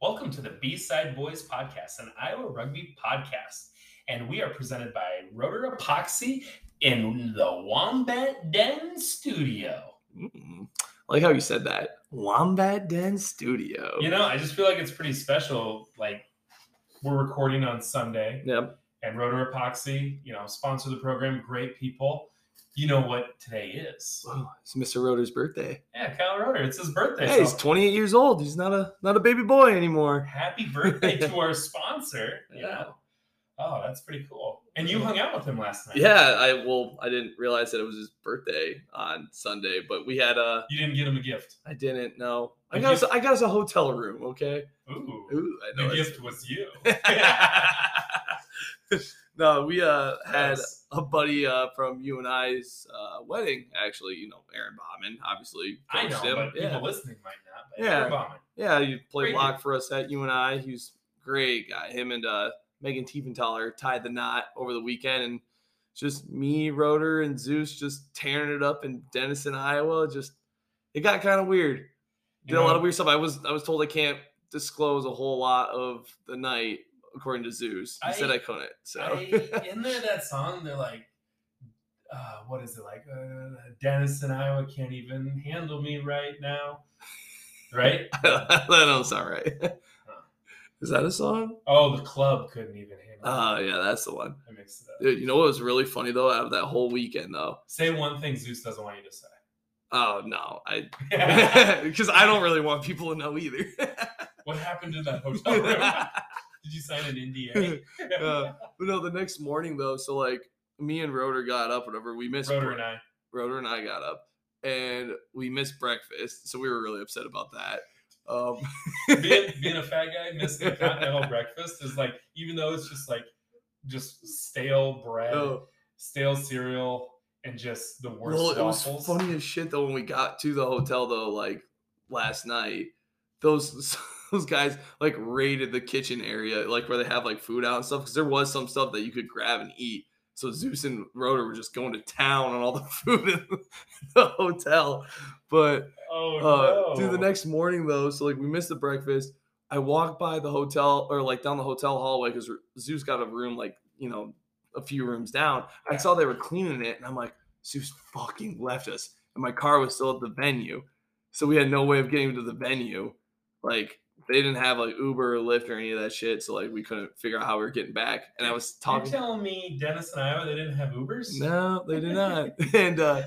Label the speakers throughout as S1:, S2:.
S1: Welcome to the B-Side Boys podcast, an Iowa rugby podcast. And we are presented by Rotor Epoxy in the Wombat Den studio.
S2: Mm. I like how you said that. Wombat Den Studio.
S1: You know, I just feel like it's pretty special. Like, we're recording on Sunday,
S2: Yep.
S1: And Rotor Epoxy, you know, sponsor the program, great people. You know what today is?
S2: It's Mr. Rotor's birthday.
S1: Yeah, Kyle Rotor. It's his birthday.
S2: Hey, he's 28 years old. He's not a not a baby boy anymore.
S1: happy birthday to our sponsor. You
S2: Yeah.
S1: know, oh, that's pretty cool. And you hung out with him last night.
S2: Yeah, I well, I didn't realize that it was his birthday on Sunday, but we had a.
S1: You didn't get him a gift.
S2: I didn't know. I
S1: The
S2: got us. I got us a hotel room. Okay.
S1: Ooh.
S2: Ooh, I
S1: the
S2: know. it's-
S1: gift was you.
S2: no, we uh had
S1: Yes.
S2: a buddy uh from you and I's uh, wedding. Actually, you know, Aaron Bauman, obviously.
S1: I know,
S2: him.
S1: but
S2: yeah.
S1: people listening might not. But
S2: Yeah.
S1: yeah. Bauman.
S2: Yeah, you played lock for us at UNI. He was great guy. Him and uh, Megan Tiefenthaler tied the knot over the weekend, and just me, Rotor, and Zeus just tearing it up in Denison, Iowa. Just it got kind of weird. Did
S1: You
S2: a lot of weird stuff. I was I was told I can't disclose a whole lot of the night, according to Zeus. He said
S1: I-
S2: I couldn't. So
S1: I, in there, that song, they're like, uh, what is it like? Uh, Denison Iowa can't even handle me right now. Right?
S2: that don't sound right. Is that a song?
S1: Oh, the club couldn't even handle
S2: Oh
S1: me.
S2: yeah, that's the one.
S1: I mixed it up.
S2: Dude, you know what was really funny though out of that whole weekend though?
S1: Say one thing Zeus doesn't want you to say.
S2: Oh no, I because I don't really want people to know either.
S1: what happened in that hotel room? Did you sign an NDA?
S2: Uh, but no, the next morning though, so like me and Rotor got up, whatever. We missed
S1: Rotor
S2: bre-
S1: and I.
S2: Rotor and I got up, and we missed breakfast, so we were really upset about that. Um,
S1: being, being a fat guy missing the continental breakfast is like even though it's just like just stale bread
S2: oh,
S1: stale cereal and just the worst
S2: well, it was
S1: waffles
S2: funny as shit though when we got to the hotel though, like last night. Those those guys like raided the kitchen area, like where they have like food out and stuff, because there was some stuff that you could grab and eat. So Zeus and Rotor were just going to town on all the food in the hotel. But
S1: oh
S2: uh
S1: no
S2: dude, the next morning though, so like we missed the breakfast. I walked by the hotel or like down the hotel hallway because Zeus got a room like, you know, a few rooms down. I saw they were cleaning it and I'm like, Zeus fucking left us. And my car was still at the venue. So we had no way of getting to the venue. Like they didn't have like Uber or Lyft or any of that shit. So like we couldn't figure out how we were getting back. And I was
S1: You're telling me Denison Iowa they didn't have Ubers?
S2: no, they did not. and uh,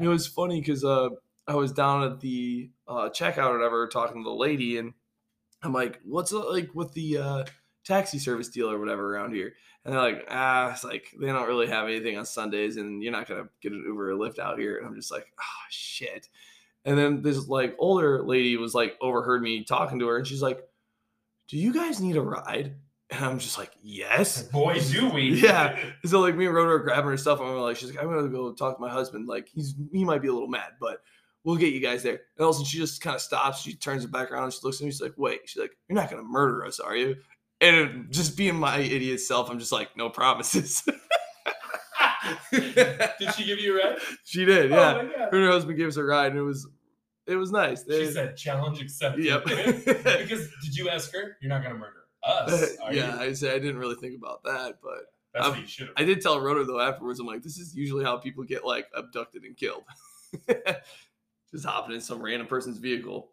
S2: it was funny because uh, I was down at the uh, checkout or whatever, talking to the lady, and I'm like, "What's it like with the uh, taxi service deal or whatever around here?" And they're like, "Ah, it's like they don't really have anything on Sundays, and you're not gonna get an Uber or Lyft out here." And I'm just like, "Oh shit." And then this like older lady was like overheard me talking to her, and she's like, "Do you guys need a ride?" And I'm just like, "Yes."
S1: Boy, do we.
S2: Yeah. So like me and Rotor are grabbing her stuff, and we're like, she's like, I'm gonna go talk to my husband. Like he's he might be a little mad, but we'll get you guys there. And also she just kind of stops, she turns it back around, and she looks at me, she's like, wait, she's like, you're not gonna murder us, are you? And just being my idiot self, I'm just like, no promises.
S1: Did she give you a ride?
S2: she did,
S1: Oh
S2: yeah.
S1: God.
S2: Her and her husband gave us a ride, and it was it was nice. They-
S1: She said challenge accepted.
S2: Yep.
S1: because did you ask her? You're not gonna murder us, are
S2: yeah,
S1: you?
S2: I said I didn't really think about that, but
S1: That's what you should have.
S2: I did tell Rotor though afterwards. I'm like, this is usually how people get like abducted and killed. Just hopping in some random person's vehicle.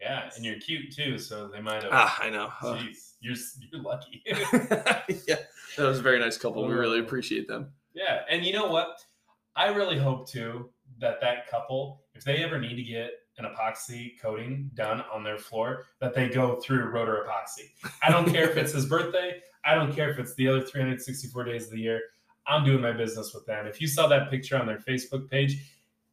S1: Yeah, and you're cute too, so they might have.
S2: Ah, I know. Uh,
S1: you're you're lucky.
S2: yeah, that was a very nice couple. We really
S1: Oh.
S2: appreciate them.
S1: Yeah, and you know what? I really hope too that that couple, if they ever need to get an epoxy coating done on their floor, that they go through rotor epoxy. I don't care if it's his birthday. I don't care if it's the other 364 days of the year. I'm doing my business with them. If you saw that picture on their Facebook page,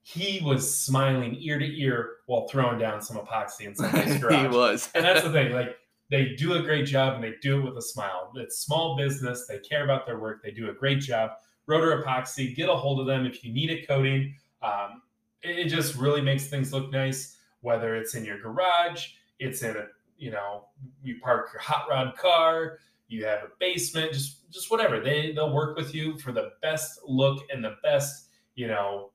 S1: he was smiling ear to ear while throwing down some epoxy in somebody's garage.
S2: he was.
S1: and that's the thing. Like they do a great job and they do it with a smile. It's small business. They care about their work. They do a great job. Rotor Epoxy, get a hold of them if you need a coating. Um, it, it just really makes things look nice. Whether it's in your garage, it's in a you know you park your hot rod car, you have a basement, just just whatever. They they'll work with you for the best look and the best you know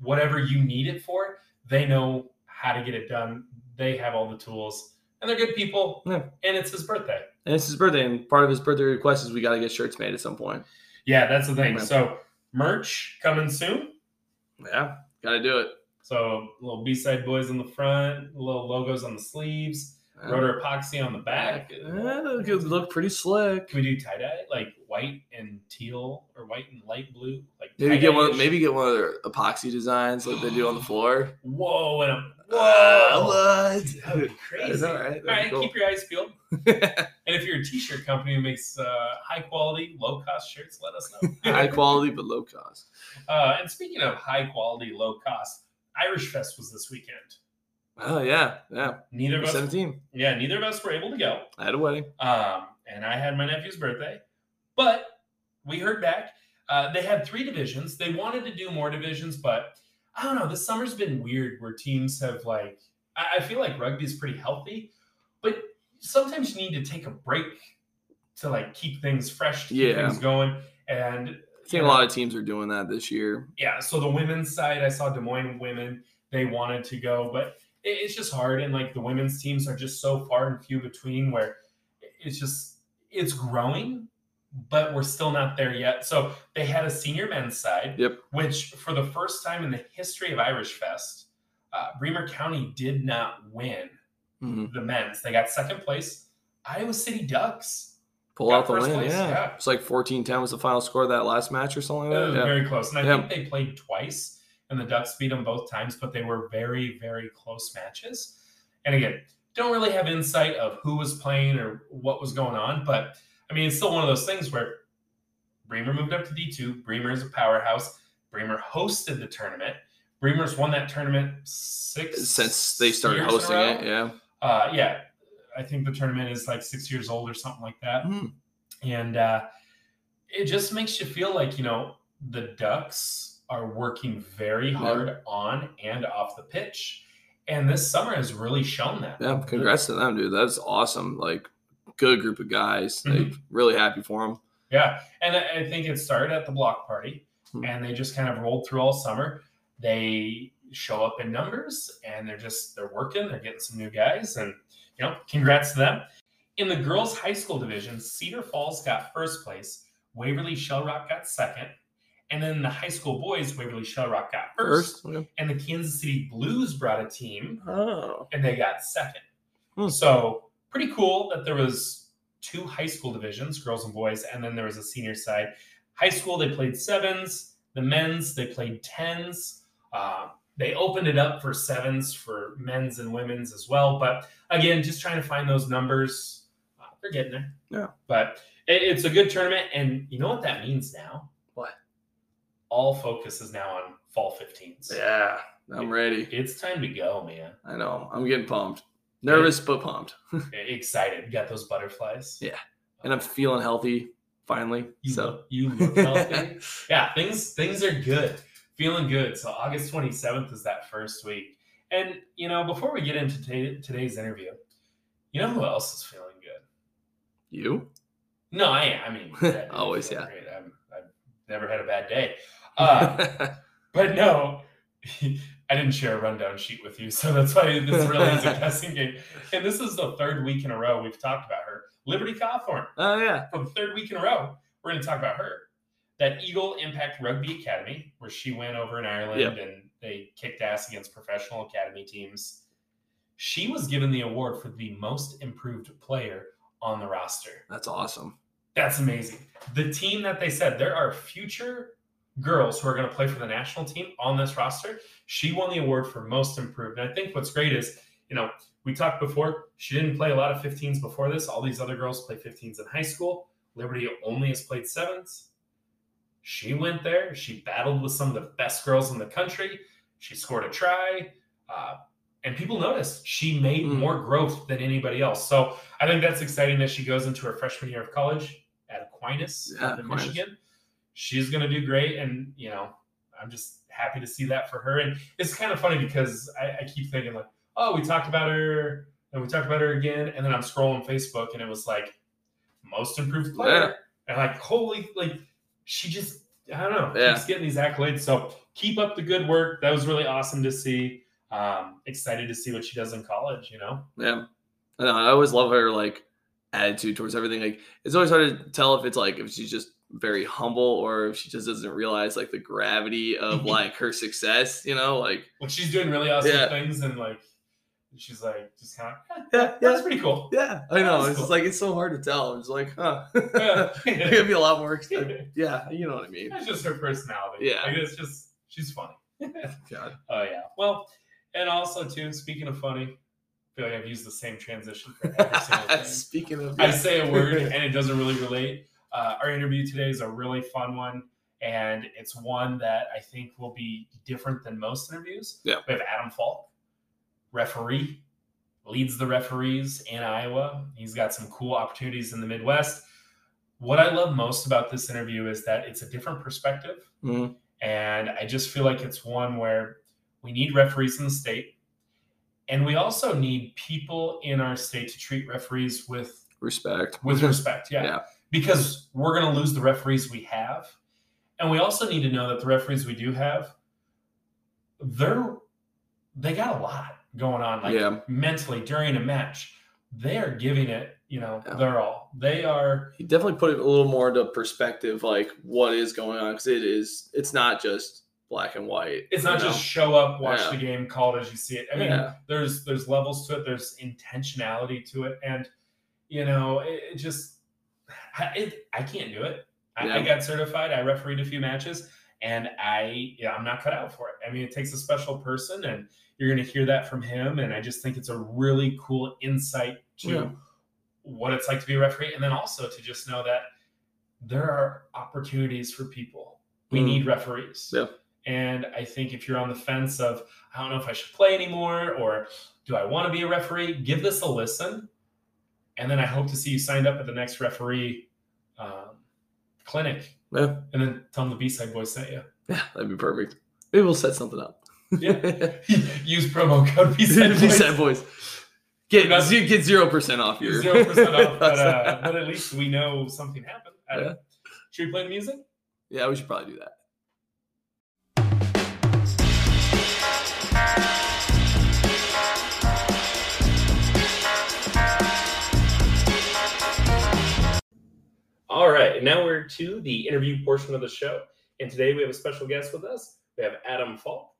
S1: whatever you need it for. They know how to get it done. They have all the tools and they're good people.
S2: Yeah.
S1: And it's his birthday.
S2: And it's his birthday, and part of his birthday request is we got to get shirts made at some point.
S1: Yeah, that's the thing. So merch coming soon.
S2: Yeah, got to do it.
S1: So little B-side boys on the front, little logos on the sleeves, rotor epoxy on the back.
S2: Yeah, it could look pretty slick.
S1: Can we do tie dye like white and teal or white and light blue? Like
S2: Maybe get one. Maybe get one of their epoxy designs like they do on the floor.
S1: Whoa and a whoa.
S2: what?
S1: That'd be crazy.
S2: all right.
S1: All right,
S2: cool.
S1: keep your eyes peeled. And if you're a t-shirt company who makes uh, high quality, low cost shirts, let us know.
S2: High quality but low cost.
S1: Uh, and speaking of high quality, low cost, Irish Fest was this weekend.
S2: Oh yeah, yeah.
S1: Neither of us,
S2: Seventeen.
S1: yeah, neither of us were able to go.
S2: I had a wedding.
S1: Um, and I had my nephew's birthday, but we heard back. Uh, they had three divisions. They wanted to do more divisions, but I don't know. This summer's been weird where teams have like. I, I feel like rugby's pretty healthy, but sometimes you need to take a break to like keep things fresh, to keep
S2: Yeah.
S1: things going. And
S2: I think a lot of teams are doing that this year.
S1: yeah, so the women's side, I saw Des Moines women. They wanted to go, but it- it's just hard. And like the women's teams are just so far and few between where it's just it's growing, but we're still not there yet. So they had a senior men's side,
S2: Yep.
S1: which for the first time in the history of Irish Fest, uh, Bremer County did not win
S2: Mhm.
S1: the men's. They got second place. Iowa City Ducks.
S2: Pull out the win.
S1: place,
S2: yeah.
S1: yeah.
S2: It's like 14-10 was the final score of that last match or something like that. Yeah.
S1: very close. And I
S2: Yeah.
S1: think they played twice, and the Ducks beat them both times, but they were very, very close matches. And again, don't really have insight of who was playing or what was going on, but I mean, it's still one of those things where Bremer moved up to D2. Bremer is a powerhouse. Bremer hosted the tournament. Bremer's won that tournament six
S2: Since they started
S1: years in a
S2: hosting it, yeah.
S1: Uh, yeah, I think the tournament is like six years old or something like that.
S2: Hmm.
S1: And uh, it just makes you feel like, you know, the Ducks are working very hard on and off the pitch. And this summer has really shown that.
S2: Yeah, congrats to them, dude. That's awesome. Like, good group of guys.
S1: Mhm.
S2: Like, really happy for them.
S1: Yeah. And I think it started at the block party
S2: Hmm.
S1: and they just kind of rolled through all summer. They show up in numbers and they're just, they're working, they're getting some new guys. And, you know, congrats to them. In the girls' high school division, Cedar Falls got first place, Waverly Shell Rock got second, and then the high school boys, Waverly Shell Rock got first,
S2: First. Okay.
S1: and the Kansas City Blues brought a team
S2: Oh.
S1: and they got second.
S2: Hmm.
S1: So pretty cool that there was two high school divisions, girls and boys, and then there was a senior side. High school they played sevens. The men's they played tens. Uh, they opened it up for sevens for men's and women's as well. But again, just trying to find those numbers. Uh, they're getting there.
S2: Yeah.
S1: But it, it's a good tournament, and you know what that means now?
S2: What?
S1: All focus is now on fall 15s.
S2: Yeah, I'm ready.
S1: It's time to go, man.
S2: I know. I'm getting pumped. Nervous, but pumped.
S1: excited. Got those butterflies.
S2: Yeah. And I'm feeling healthy finally.
S1: You
S2: so,
S1: look, you look healthy. yeah, things things are good. Feeling good. So August 27th is that first week. And you know, before we get into ta- today's interview, you know who else is feeling good?
S2: you?
S1: No, I. I mean, yeah,
S2: Always, yeah.
S1: Great. I'm, I've never had a bad day. Uh, but no, I didn't share a rundown sheet with you, so that's why this really is a guessing game. And this is the third week in a row we've talked about her. Liberty Cawthorn.
S2: oh, yeah.
S1: for the third week in a row, we're going to talk about her. That Eagle Impact Rugby Academy, where she went over in Ireland
S2: Yep.
S1: and they kicked ass against professional academy teams. She was given the award for the most improved player on the roster.
S2: That's awesome.
S1: That's amazing. The team that they said there are future girls who are going to play for the national team on this roster. She won the award for most improved. And I think what's great is, you know, we talked before, she didn't play a lot of 15s before this. All these other girls play 15s in high school. Liberty only has played sevens. She went there. She battled with some of the best girls in the country. She scored a try. Uh, and people noticed she made
S2: Mm.
S1: more growth than anybody else. So I think that's exciting that she goes into her freshman year of college at Aquinas
S2: Yeah,
S1: in
S2: Aquinas.
S1: Michigan. She's going to do great. And, you know, I'm just happy to see that for her. And it's kind of funny because I, I keep thinking, like, oh, we talked about her and we talked about her again. And then I'm scrolling Facebook and it was like, most improved player.
S2: Yeah.
S1: And like, holy, like, she just, I don't know,
S2: Yeah.
S1: keeps getting these accolades. So keep up the good work. That was really awesome to see. Um, excited to see what she does in college, you know?
S2: Yeah. I know. I always love her like attitude towards everything. Like it's always hard to tell if it's like if she's just very humble or if she just doesn't realize like the gravity of like her success, you know? Like
S1: When she's doing really awesome
S2: Yeah.
S1: things and like, she's like, just kind of,
S2: Yeah, yeah,
S1: that's pretty cool.
S2: Yeah, I know. It's
S1: cool.
S2: just like it's so hard to tell. I'm just like, huh.
S1: Yeah.
S2: it could be a lot more. Yeah, you know what I mean.
S1: It's just her personality.
S2: Yeah.
S1: Like, it's just, she's funny.
S2: God.
S1: Oh yeah. Well, and also too, speaking of funny, I feel like I've used the same transition for every single thing.
S2: Speaking of,
S1: I say a word and it doesn't really relate. Uh, our interview today is a really fun one, and it's one that I think will be different than most interviews.
S2: Yeah.
S1: We have Adam Falk, referee, leads the referees in Iowa. He's got some cool opportunities in the Midwest. What I love most about this interview is that it's a different perspective.
S2: Mhm.
S1: And I just feel like it's one where we need referees in the state. And we also need people in our state to treat referees with
S2: respect.
S1: with respect. Yeah.
S2: Yeah.
S1: Because we're going to lose the referees we have. And we also need to know that the referees we do have, they're they got a lot going on like
S2: Yeah.
S1: mentally during a match. They are giving it, you know,
S2: Yeah.
S1: they're all. They are
S2: He definitely put it a little more into perspective, like what is going on, because it is. It's not just black and white.
S1: it's not
S2: you know?
S1: just show up, watch
S2: Yeah.
S1: the game, call it as you see it. I mean, there's there's levels to it, there's intentionality to it, and you know, it, it just I- it, I can't do it. I, I got certified. I refereed a few matches, and I yeah, I'm not cut out for it. I mean, it takes a special person, and you're going to hear that from him. And I just think it's a really cool insight to
S2: Yeah.
S1: what it's like to be a referee, and then also to just know that there are opportunities for people. We
S2: Mm.
S1: need referees.
S2: Yeah.
S1: And I think if you're on the fence of, I don't know if I should play anymore or do I want to be a referee, give this a listen. And then I hope to see you signed up at the next referee um, clinic.
S2: Yeah.
S1: And then tell them the B side boys sent you.
S2: Yeah, that'd be perfect. Maybe we'll set something up.
S1: Yeah. Use promo code
S2: He
S1: boys.
S2: Get get zero percent off your
S1: Zero percent off, but, uh, but at least we know something happened. Uh,
S2: Yeah.
S1: Should we play the music?
S2: yeah, we should probably do that.
S1: All right, now we're to the interview portion of the show, and today we have a special guest with us. We have Adam Falk.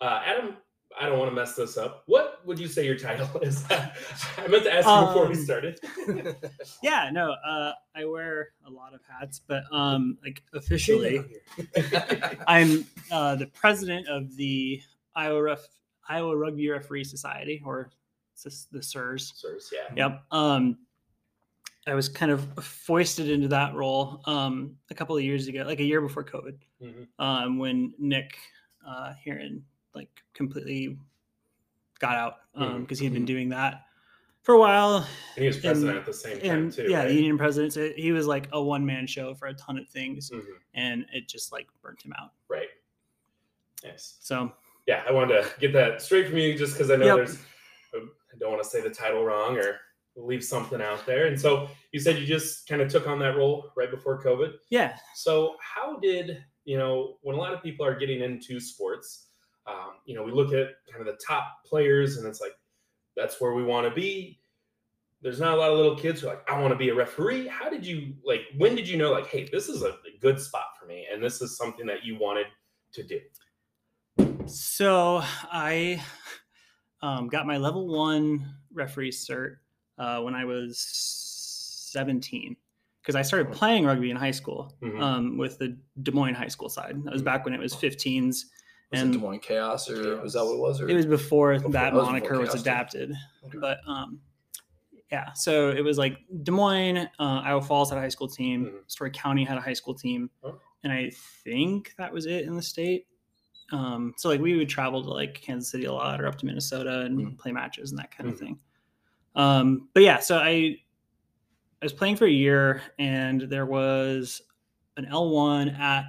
S1: Uh, Adam, I don't want to mess this up. What would you say your title is? I meant to ask you before we
S3: Um,
S1: started.
S3: Yeah, no, uh, I wear a lot of hats, but um, like officially, I'm uh, the president of the Iowa Ref- Iowa Rugby Referee Society, or the SIRS.
S1: Sirs, yeah.
S3: Yep. Um, I was kind of foisted into that role um, a couple of years ago, like a year before COVID,
S1: Mhm.
S3: um, when Nick uh, Heron like completely got out because
S1: Mhm,
S3: he had been
S2: mhm.
S3: doing that for a while.
S1: And he was president
S3: And-
S1: at the same time
S3: and
S1: too.
S3: yeah,
S1: right?
S3: the union president. So he was like a one man show for a ton of things,
S1: Mhm,
S3: and it just like burnt him out.
S1: Right. Yes.
S3: So
S1: Yeah, I wanted to get that straight from you just because I know
S3: Yep.
S1: there's, I don't want to say the title wrong or leave something out there. And so you said you just kind of took on that role right before COVID.
S3: yeah,
S1: So how did you know when a lot of people are getting into sports? Um, you know, we look at kind of the top players, and it's like that's where we want to be. There's not a lot of little kids who are like, I want to be a referee. How did you like? When did you know like, hey, this is a, a good spot for me, and this is something that you wanted to do?
S3: so I um, got my level one referee cert uh, when I was seventeen because I started playing rugby in high school
S1: Mhm.
S3: um, with the Des Moines high school side. That was back when it was 15s.
S2: Was
S3: And-
S2: it Des Moines Chaos or was that what it was? Or?
S3: It was before
S2: Before-
S3: that
S2: was
S3: moniker
S2: before
S3: was adapted.
S2: Okay.
S3: But um, Yeah, so it was like Des Moines, uh, Iowa Falls had a high school team,
S1: Mhm.
S3: Story County had a high school team,
S1: Oh.
S3: and I think that was it in the state. Um, so like we would travel to like Kansas City a lot or up to Minnesota and
S2: Mhm.
S3: play matches and that kind
S1: Mhm.
S3: of thing. Um, but yeah, so I I was playing for a year, and there was an L1 at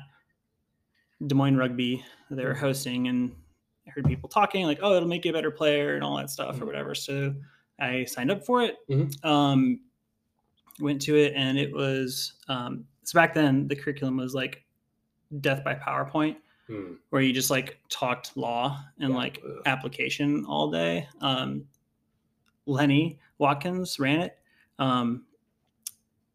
S3: Des Moines Rugby they were
S1: Mhm.
S3: hosting, and I heard people talking like, "Oh, it'll make you a better player" and all that stuff
S2: Mhm.
S3: or whatever. So I signed up for it.
S1: Mhm.
S3: Um, went to it, and it was um, so back then the curriculum was like death by PowerPoint,
S1: Hmm.
S3: where you just like talked law and
S1: Yeah.
S3: like
S2: Ugh.
S3: application all day. Um, Lenny Watkins ran it. Um,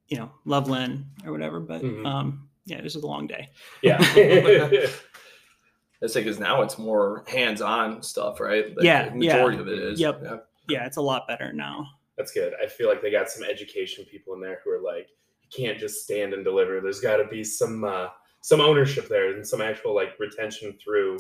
S3: you know, love Len or whatever, but
S1: Mhm.
S3: um, yeah, this is a long day.
S1: Yeah.
S2: That's because now it's more hands-on stuff, right? Like,
S3: Yeah,
S2: the majority
S3: yeah.
S2: of it is.
S3: Yep.
S2: Yeah.
S3: Yeah, it's a lot better now.
S1: That's good. I feel like they got some education people in there who are like, you can't just stand and deliver. There's got to be some uh, some ownership there and some actual like retention through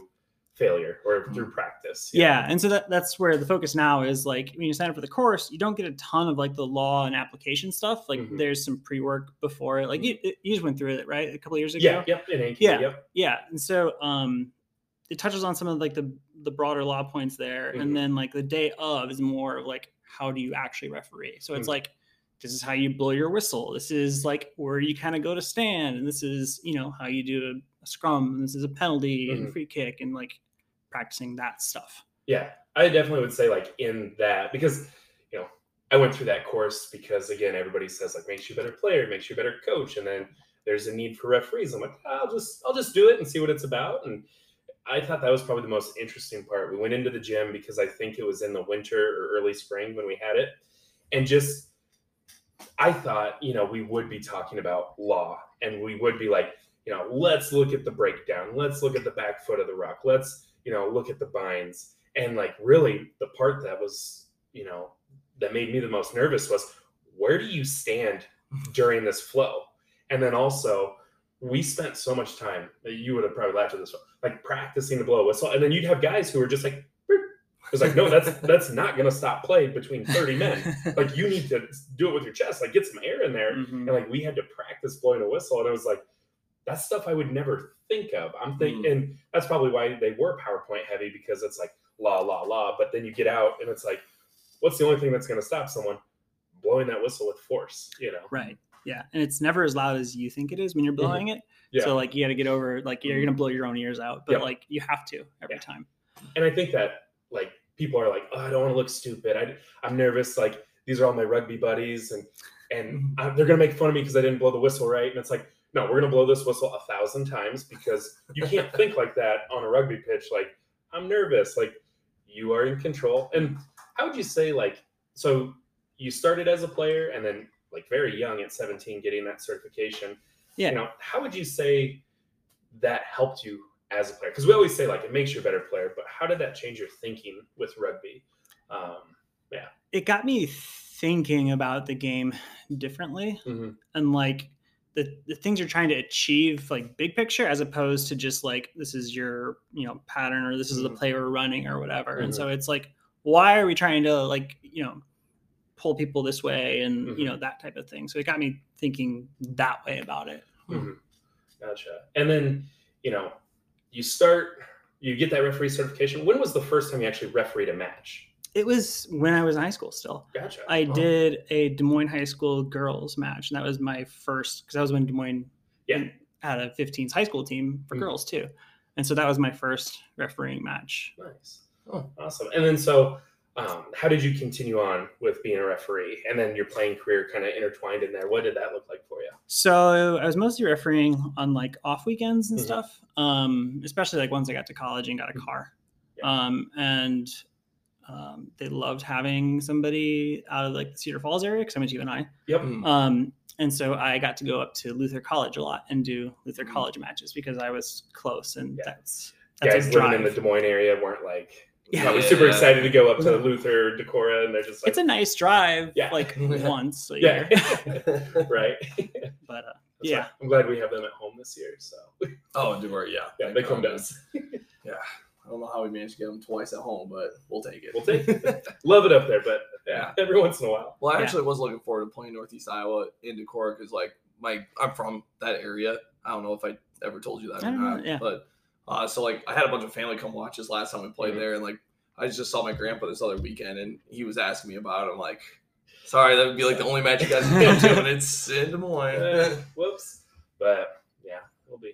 S1: failure or through practice.
S3: Yeah, and so that, that's where the focus now is like when you sign up for the course, you don't get a ton of like the law and application stuff. Like
S1: Mhm.
S3: there's some pre work before it. Like you, you just went through it, right? A couple of years ago.
S1: Yeah. Yep.
S3: Yeah.
S1: Yep.
S3: yeah and so um it touches on some of like the the broader law points there
S1: Mhm.
S3: and then like the day of is more of like how do you actually referee so it's
S1: Mhm.
S3: like this is how you blow your whistle this is like where you kind of go to stand and this is you know how you do a, a scrum and this is a penalty and
S1: Mhm.
S3: free kick and like practicing that stuff
S1: Yeah, I definitely would say like in that because you know I went through that course because again everybody says like makes you a better player, makes you a better coach, and then there's a need for referees. I'm like I'll just I'll just do it and see what it's about. And I thought that was probably the most interesting part. We went into the gym because I think it was in the winter or early spring when we had it, and just I thought you know we would be talking about law and we would be like you know let's look at the breakdown, let's look at the back foot of the ruck, let's you know look at the binds. And like really the part that was you know that made me the most nervous was where do you stand during this flow? And then also we spent so much time that you would have probably laughed at this one like practicing the blow whistle. And then you'd have guys who were just like "Beep." it was like no that's that's not going to stop play between 30 men. Like you need to do it with your chest. Like get some air in there.
S3: Mhm.
S1: and like we had to practice blowing a whistle. And i was like that's stuff i would never think of. I'm thinking mm. and that's probably why they were powerpoint heavy because it's like la la la. but then you get out and it's like what's the only thing that's going to stop someone blowing that whistle with force you know?
S3: Right yeah and it's never as loud as you think it is when you're mm-hmm. blowing it.
S1: Yeah.
S3: So like you got to get over like you're mm-hmm. gonna blow your own ears out but
S1: Yeah.
S3: like you have to every
S1: Yeah.
S3: time.
S1: And i think that like people are like oh i don't want to look stupid. I, i'm nervous like these are all my rugby buddies and and I, they're going to make fun of me because i didn't blow the whistle right? And it's like no we're going to blow this whistle a thousand times because you can't think like that on a rugby pitch. Like i'm nervous. Like you are in control. And how would you say like so you started as a player and then like very young at 17 getting that certification.
S3: Yeah.
S1: you know how would you say that helped you as a player? Because we always say like it makes you a better player but how did that change your thinking with rugby? Um yeah,
S3: it got me thinking about the game differently
S1: mhm,
S3: and like the, the things you're trying to achieve like big picture as opposed to just like this is your you know pattern or this is the
S1: Mhm.
S3: play we're running or whatever and
S1: Mhm.
S3: so it's like why are we trying to like you know pull people this way and you
S1: Mhm.
S3: know that type of thing so it got me thinking that way about it
S1: mhm. gotcha and then you know you start you get that referee certification when was the first time you actually refereed a match
S3: it was when i was in high school still
S1: gotcha
S3: i
S2: Oh.
S3: did a des moines high school girls match and that was my first because i was when des moines
S1: Yeah.
S3: had a 15s high school team for
S1: Mhm.
S3: girls too and so that was my first refereeing match
S1: nice
S2: Oh.
S1: awesome and then so um, how did you continue on with being a referee and then your playing career kind of intertwined in there what did that look like for you
S3: So I was mostly refereeing on like off weekends and
S1: Mhm.
S3: stuff, um, especially like once I got to college and got a car.
S1: Yeah.
S3: Um, and um, they loved having somebody out of like the Cedar Falls area because I went to UNI.
S1: yep
S2: Mm.
S3: Um, and so I got to go up to Luther College a lot and do Luther
S2: Mhm.
S3: College matches because I was close and
S1: Yeah.
S3: that's that's
S1: guys
S3: a
S1: living in the Des Moines area weren't like
S3: Yeah.
S1: probably super
S2: Yeah.
S1: excited to go up to Luther, Decorah, and they're just like,
S3: it's a nice drive,
S1: Yeah.
S3: like once a
S1: yeah,
S3: year.
S1: right.
S3: But uh,
S1: That's
S3: Yeah.
S1: why I'm glad we have them at home this year. So
S2: Oh, do worry, yeah.
S1: yeah, they come to us.
S2: Yeah. I don't know how we managed to get them twice at home, but we'll take it.
S1: We'll take it. Love it up there, but yeah, every once in a while.
S2: Well, I
S3: Yeah.
S2: actually was looking forward to playing Northeast Iowa in Decorah because, like, my I'm from that area. I don't know if I ever told you that or
S3: don't know, yeah.
S2: but uh, so like I had a bunch of family come watch us last time we played
S1: Mhm.
S2: there, and like I just saw my grandpa this other weekend, and he was asking me about it. I'm like, sorry, that would be like the only match you guys can go to, and it's in Des Moines.
S1: Uh, whoops. But yeah, it'll be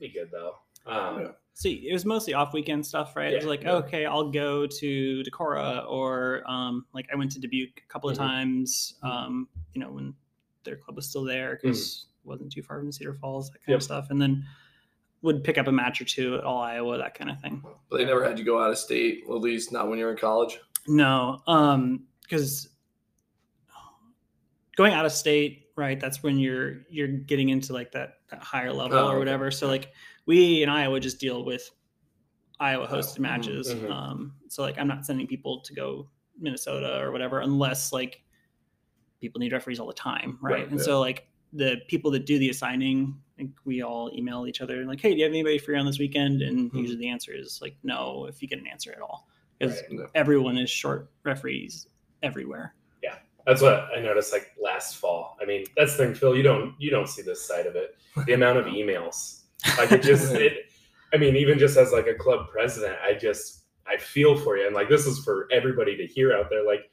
S1: be good though. Um,
S2: Yeah.
S3: So it was mostly off weekend stuff, right? it was like,
S1: yeah.
S3: okay, I'll go to Decorah or um, like I went to Dubuque a couple of
S1: Mhm.
S3: times,
S2: Mhm.
S3: um, you know, when their club was still there because it wasn't too far from Cedar Falls, that kind
S1: Mm-hmm. Yep.
S3: of stuff. And then would pick up a match or two at all Iowa, that kind of thing.
S2: But they never had you go out of state, at least not when you were in college.
S3: No, um, because going out of state, right? That's when you're you're getting into like that that higher level
S2: Oh,
S3: or
S2: okay.
S3: whatever. So like we in Iowa just deal with Iowa hosted
S2: Mhm,
S3: matches.
S1: mhm.
S3: Um, so like I'm not sending people to go Minnesota or whatever unless like people need referees all the time, right?
S1: Right,
S3: and
S2: yeah.
S3: so like the people that do the assigning, think we all email each other like, hey, do you have anybody free on this weekend? And
S2: Mhm.
S3: usually the answer is like no, if you get an answer at all, because
S1: Right.
S2: Yeah.
S3: everyone is short referees everywhere.
S1: Yeah, that's what I noticed like last fall. I mean, that's the thing, Phil. You don't you don't see this side of it. The amount of emails. Like it just it I mean, even just as like a club president, I just I feel for you. And like this is for everybody to hear out there. Like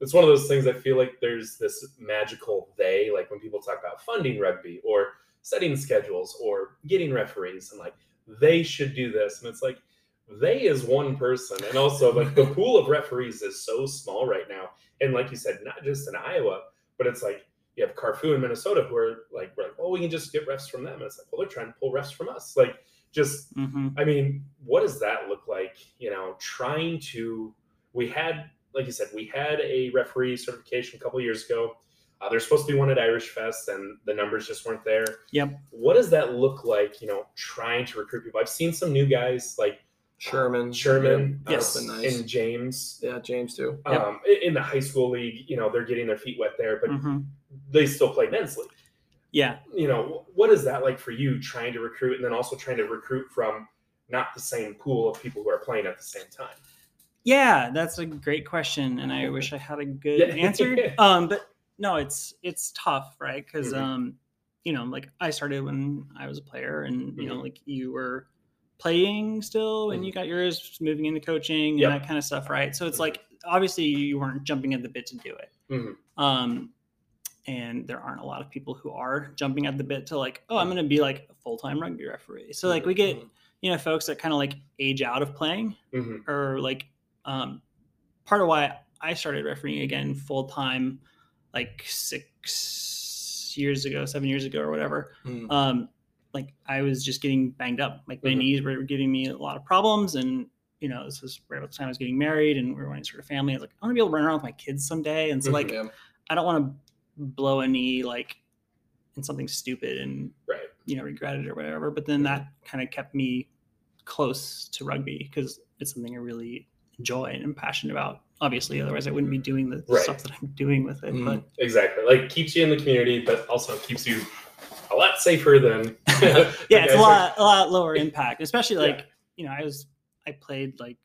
S1: it's one of those things I feel like there's this magical they, like when people talk about funding rugby or setting schedules or getting referees and like they should do this. And it's like they is one person. And also like the pool of referees is so small right now. And like you said, not just in Iowa, but it's like you have Carfu in Minnesota who are like, we're like, oh, we can just get refs from them. And it's like, well, they're trying to pull refs from us. Like, just,
S3: Mm-hmm.
S1: I mean, what does that look like? You know, trying to, we had, like you said, we had a referee certification a couple years ago. Uh, there's supposed to be one at Irish Fest, and the numbers just weren't there.
S3: Yep.
S1: What does that look like? You know, trying to recruit people. I've seen some new guys like
S2: Sherman,
S1: Sherman,
S2: yeah,
S3: yes,
S2: that's nice.
S1: and James.
S2: yeah, James too.
S1: Um, i- in the high school league, you know, they're getting their feet wet there, but
S3: hmm
S1: they still play men's league.
S3: Yeah.
S1: You know, what is that like for you trying to recruit and then also trying to recruit from not the same pool of people who are playing at the same time?
S3: Yeah, that's a great question, and I wish I had a good
S1: Yeah.
S3: answer. Um, but no, it's it's tough, right? Because
S1: Mhm.
S3: um, you know, like I started when I was a player, and you know,
S1: Mhm.
S3: like you were playing still, and you got yours moving into coaching and
S1: Yep.
S3: that kind of stuff, right? So it's
S1: Mhm.
S3: like obviously you weren't jumping at the bit to do it.
S1: Mhm.
S3: Um, and there aren't a lot of people who are jumping at the bit to like, oh, I'm going to be like a full time rugby referee. So like we get
S2: Mhm.
S3: you know folks that kind of like age out of playing
S1: Mhm.
S3: or like um part of why I started refereeing again full time like six years ago, seven years ago or whatever.
S2: Mhm.
S3: Um like I was just getting banged up. Like my
S1: Mhm.
S3: knees were giving me a lot of problems and you know, this was right about the time I was getting married and we were wanting to start a family. I was like, I want to be able to run around with my kids someday. And so
S1: Mhm.
S3: like
S2: yeah.
S3: I don't want to blow a knee like in something stupid and
S1: Right.
S3: you know regret it or whatever. But then that kind of kept me close to rugby because it's something I really enjoy and am passionate about. Obviously, otherwise I wouldn't be doing the
S1: Right.
S3: stuff that I'm doing with it.
S2: Mhm.
S3: But
S1: Exactly. Like keeps you in the community, but also keeps you a lot safer than
S3: yeah, it's a
S1: are-
S3: lot a lot lower impact, especially
S1: Yeah.
S3: like you know I was I played like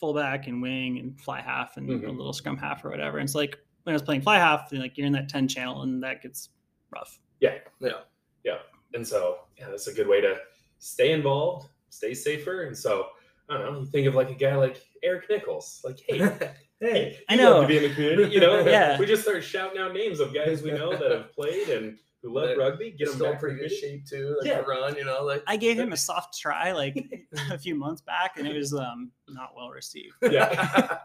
S3: fullback and wing and fly half and a
S1: Mhm.
S3: little scrum half or whatever. And it's like when I was playing fly half, like you're in that ten channel and that gets rough.
S1: Yeah.
S2: Yeah.
S1: Yeah. And so, yeah, that's a good way to stay involved, stay safer. And so, I don't know, you think of like a guy like Eric Nichols, like, hey, hey,
S3: I
S1: you'd love
S3: know.
S1: to be in the community, you know?
S3: Yeah.
S1: We just start shouting out names of guys we know that have played and who love
S2: That
S1: rugby, get them
S2: Still in
S1: back
S2: pretty good shape too. Like
S1: Yeah.
S2: run, you know, like
S3: I gave him a soft try like a few months back, and it was um, not well received.
S1: Yeah.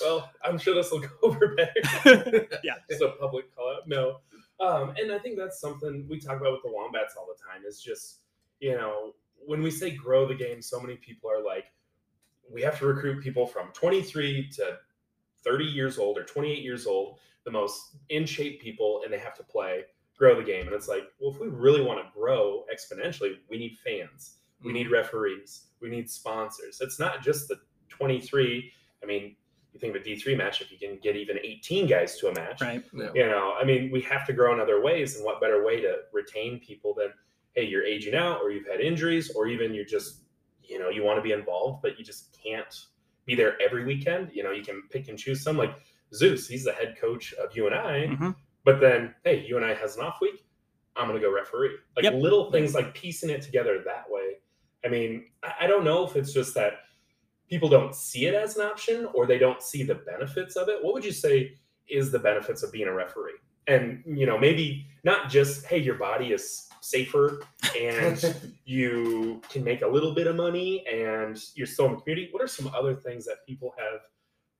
S1: well, I'm sure this will go over better.
S3: Yeah.
S1: Just a public call out. No. Um, and I think that's something we talk about with the Wombats all the time is just, you know, when we say grow the game, so many people are like, we have to recruit people from 23 to 30 years old or 28 years old, the most in shape people, and they have to play, grow the game. And it's like, well, if we really want to grow exponentially, we need fans, we need mm-hmm. referees, we need sponsors. It's not just the 23. I mean, you think of a D3 match, if you can get even 18 guys to a match,
S3: Right.
S2: Yeah.
S1: you know, I mean, we have to grow in other ways. And what better way to retain people than, hey, you're aging out, or you've had injuries, or even you're just, you know, you want to be involved, but you just can't be there every weekend. You know, you can pick and choose some. Like Zeus, he's the head coach of you UNI,
S3: Mhm.
S1: but then hey, UNI has an off week. I'm gonna go referee. Like
S3: Yep.
S1: little things like piecing it together that way. I mean, I I don't know if it's just that people don't see it as an option or they don't see the benefits of it. What would you say is the benefits of being a referee? And you know, maybe not just hey, your body is safer and you can make a little bit of money and you're still in the community. What are some other things that people have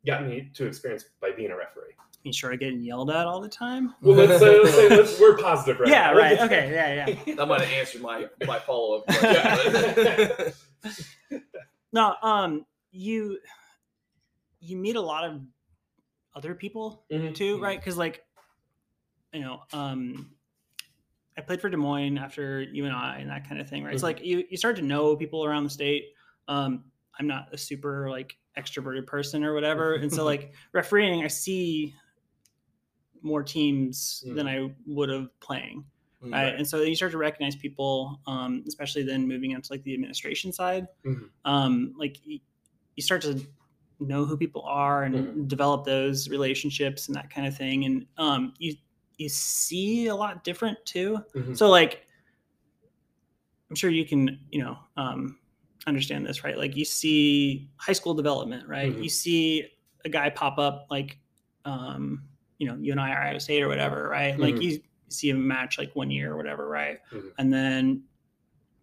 S1: gotten to experience by being a referee?
S3: You sure getting yelled at all the time?
S1: Well, let's, uh, let's say let's, we're positive right
S3: yeah,
S1: now.
S3: right. Okay, yeah, yeah.
S2: That might have answered my my follow up.
S1: Yeah.
S3: No, um, you you meet a lot of other people
S1: Mhm.
S3: too, right? Because like, you know, um, I played for Des Moines after UNI and that kind of thing, right? It's
S1: Mhm.
S3: like you you start to know people around the state. Um, I'm not a super like extroverted person or whatever, and so like refereeing, I see more teams than I would have playing right? And so you start to recognize people, um, especially then moving into like the administration side.
S1: Mhm.
S3: Um, like y- you start to know who people are and
S1: Mhm.
S3: develop those relationships and that kind of thing. And um, you you see a lot different too.
S1: Mhm.
S3: So like, I'm sure you can you know um, understand this, right? Like you see high school development, right?
S1: Mhm.
S3: You see a guy pop up like, um, you know, UNI are Iowa State or whatever, right? Like
S1: Mhm.
S3: you see a match like one year or whatever, right?
S1: Mhm.
S3: And then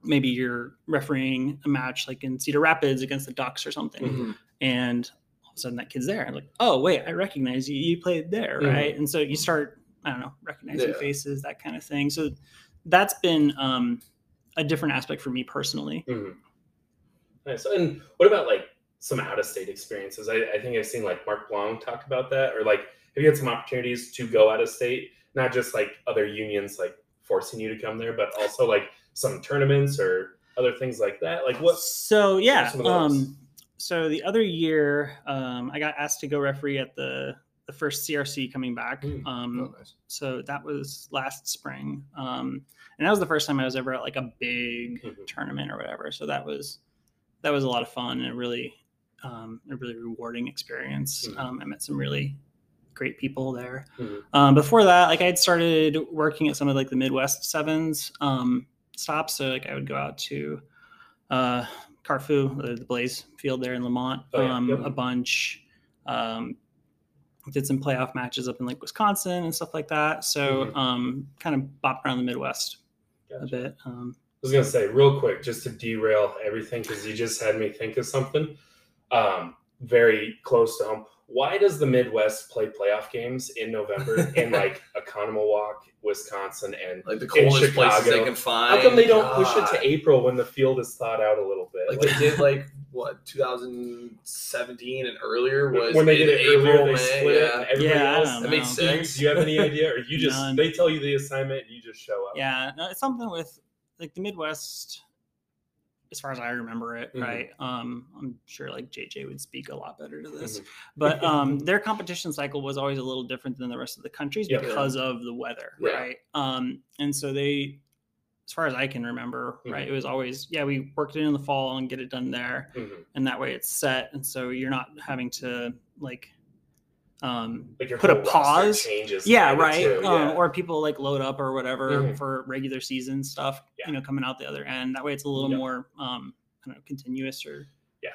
S3: maybe you're refereeing a match like in Cedar Rapids against the Ducks or something,
S1: Mhm.
S3: and all of a sudden that kid's there. I'm like, oh wait, I recognize you. You played there,
S1: Mhm.
S3: right? And so you start, I don't know, recognizing
S2: Yeah.
S3: faces, that kind of thing. So that's been um, a different aspect for me personally.
S1: Mhm. Nice. And what about like some out of state experiences? I, I think I've seen like Mark Blanc talk about that, or like have you had some opportunities to go out of state? Not just like other unions like forcing you to come there, but also like some tournaments or other things like that. Like what?
S3: So yeah,
S1: some of those?
S3: um, so the other year, um, I got asked to go referee at the the first CRC coming back.
S1: Mm.
S3: Um,
S2: Oh, nice.
S3: so that was last spring, um, and that was the first time I was ever at like a big
S1: Mhm.
S3: tournament or whatever. So that was that was a lot of fun and a really um, a really rewarding experience.
S1: Mhm.
S3: Um, I met some really great people there.
S1: Mhm.
S3: Um, before that, like I had started working at some of like the Midwest sevens um, stops. So like I would go out to uh, Carfu, the, the Blaze Field there in Lemont,
S1: Oh, yeah.
S3: um,
S1: Yep.
S3: a bunch. Um, did some playoff matches up in like Wisconsin and stuff like that. So
S1: Mhm.
S3: um, kind of bopped around the Midwest a bit. Um,
S1: I was gonna say real quick, just to derail everything, because you just had me think of something um, very close to home. Why does the Midwest play playoff games in November in like Oconomowoc, Wisconsin, and
S2: Like the
S1: in
S2: coldest places they can find.
S1: how come they don't push it to April when the field is thawed out a little bit?
S2: Like they did, like what 2017 and earlier was
S1: when they did
S2: in
S1: it earlier,
S2: April,
S1: they
S2: May,
S1: split it.
S2: yeah.
S1: And everybody
S3: Yeah,
S1: else,
S2: That
S3: know.
S2: makes
S1: Do you,
S2: sense.
S1: do you have any idea, or you just
S3: None.
S1: they tell you the assignment and you just show up?
S3: yeah, no, it's something with like the Midwest. As far as I remember it,
S1: Mhm.
S3: right? Um, I'm sure like JJ would speak a lot better to this.
S1: Mhm.
S3: but um, their competition cycle was always a little different than the rest of the countries
S1: Yeah.
S3: because of the weather,
S1: Yeah.
S3: right? Um, and so they, as far as I can remember,
S1: Mhm.
S3: right, it was always yeah we worked it in the fall and get it done there,
S1: Mhm.
S3: and that way it's set, and so you're not having to like, um,
S1: Like
S3: Put a pause.
S1: changes.
S3: yeah, right,
S1: too,
S3: um,
S1: yeah.
S3: or people like load up or whatever
S1: Mhm.
S3: for regular season stuff,
S1: Yeah.
S3: you know, coming out the other end. That way it's a little
S1: Yep.
S3: more, um, I don't know, continuous or yeah.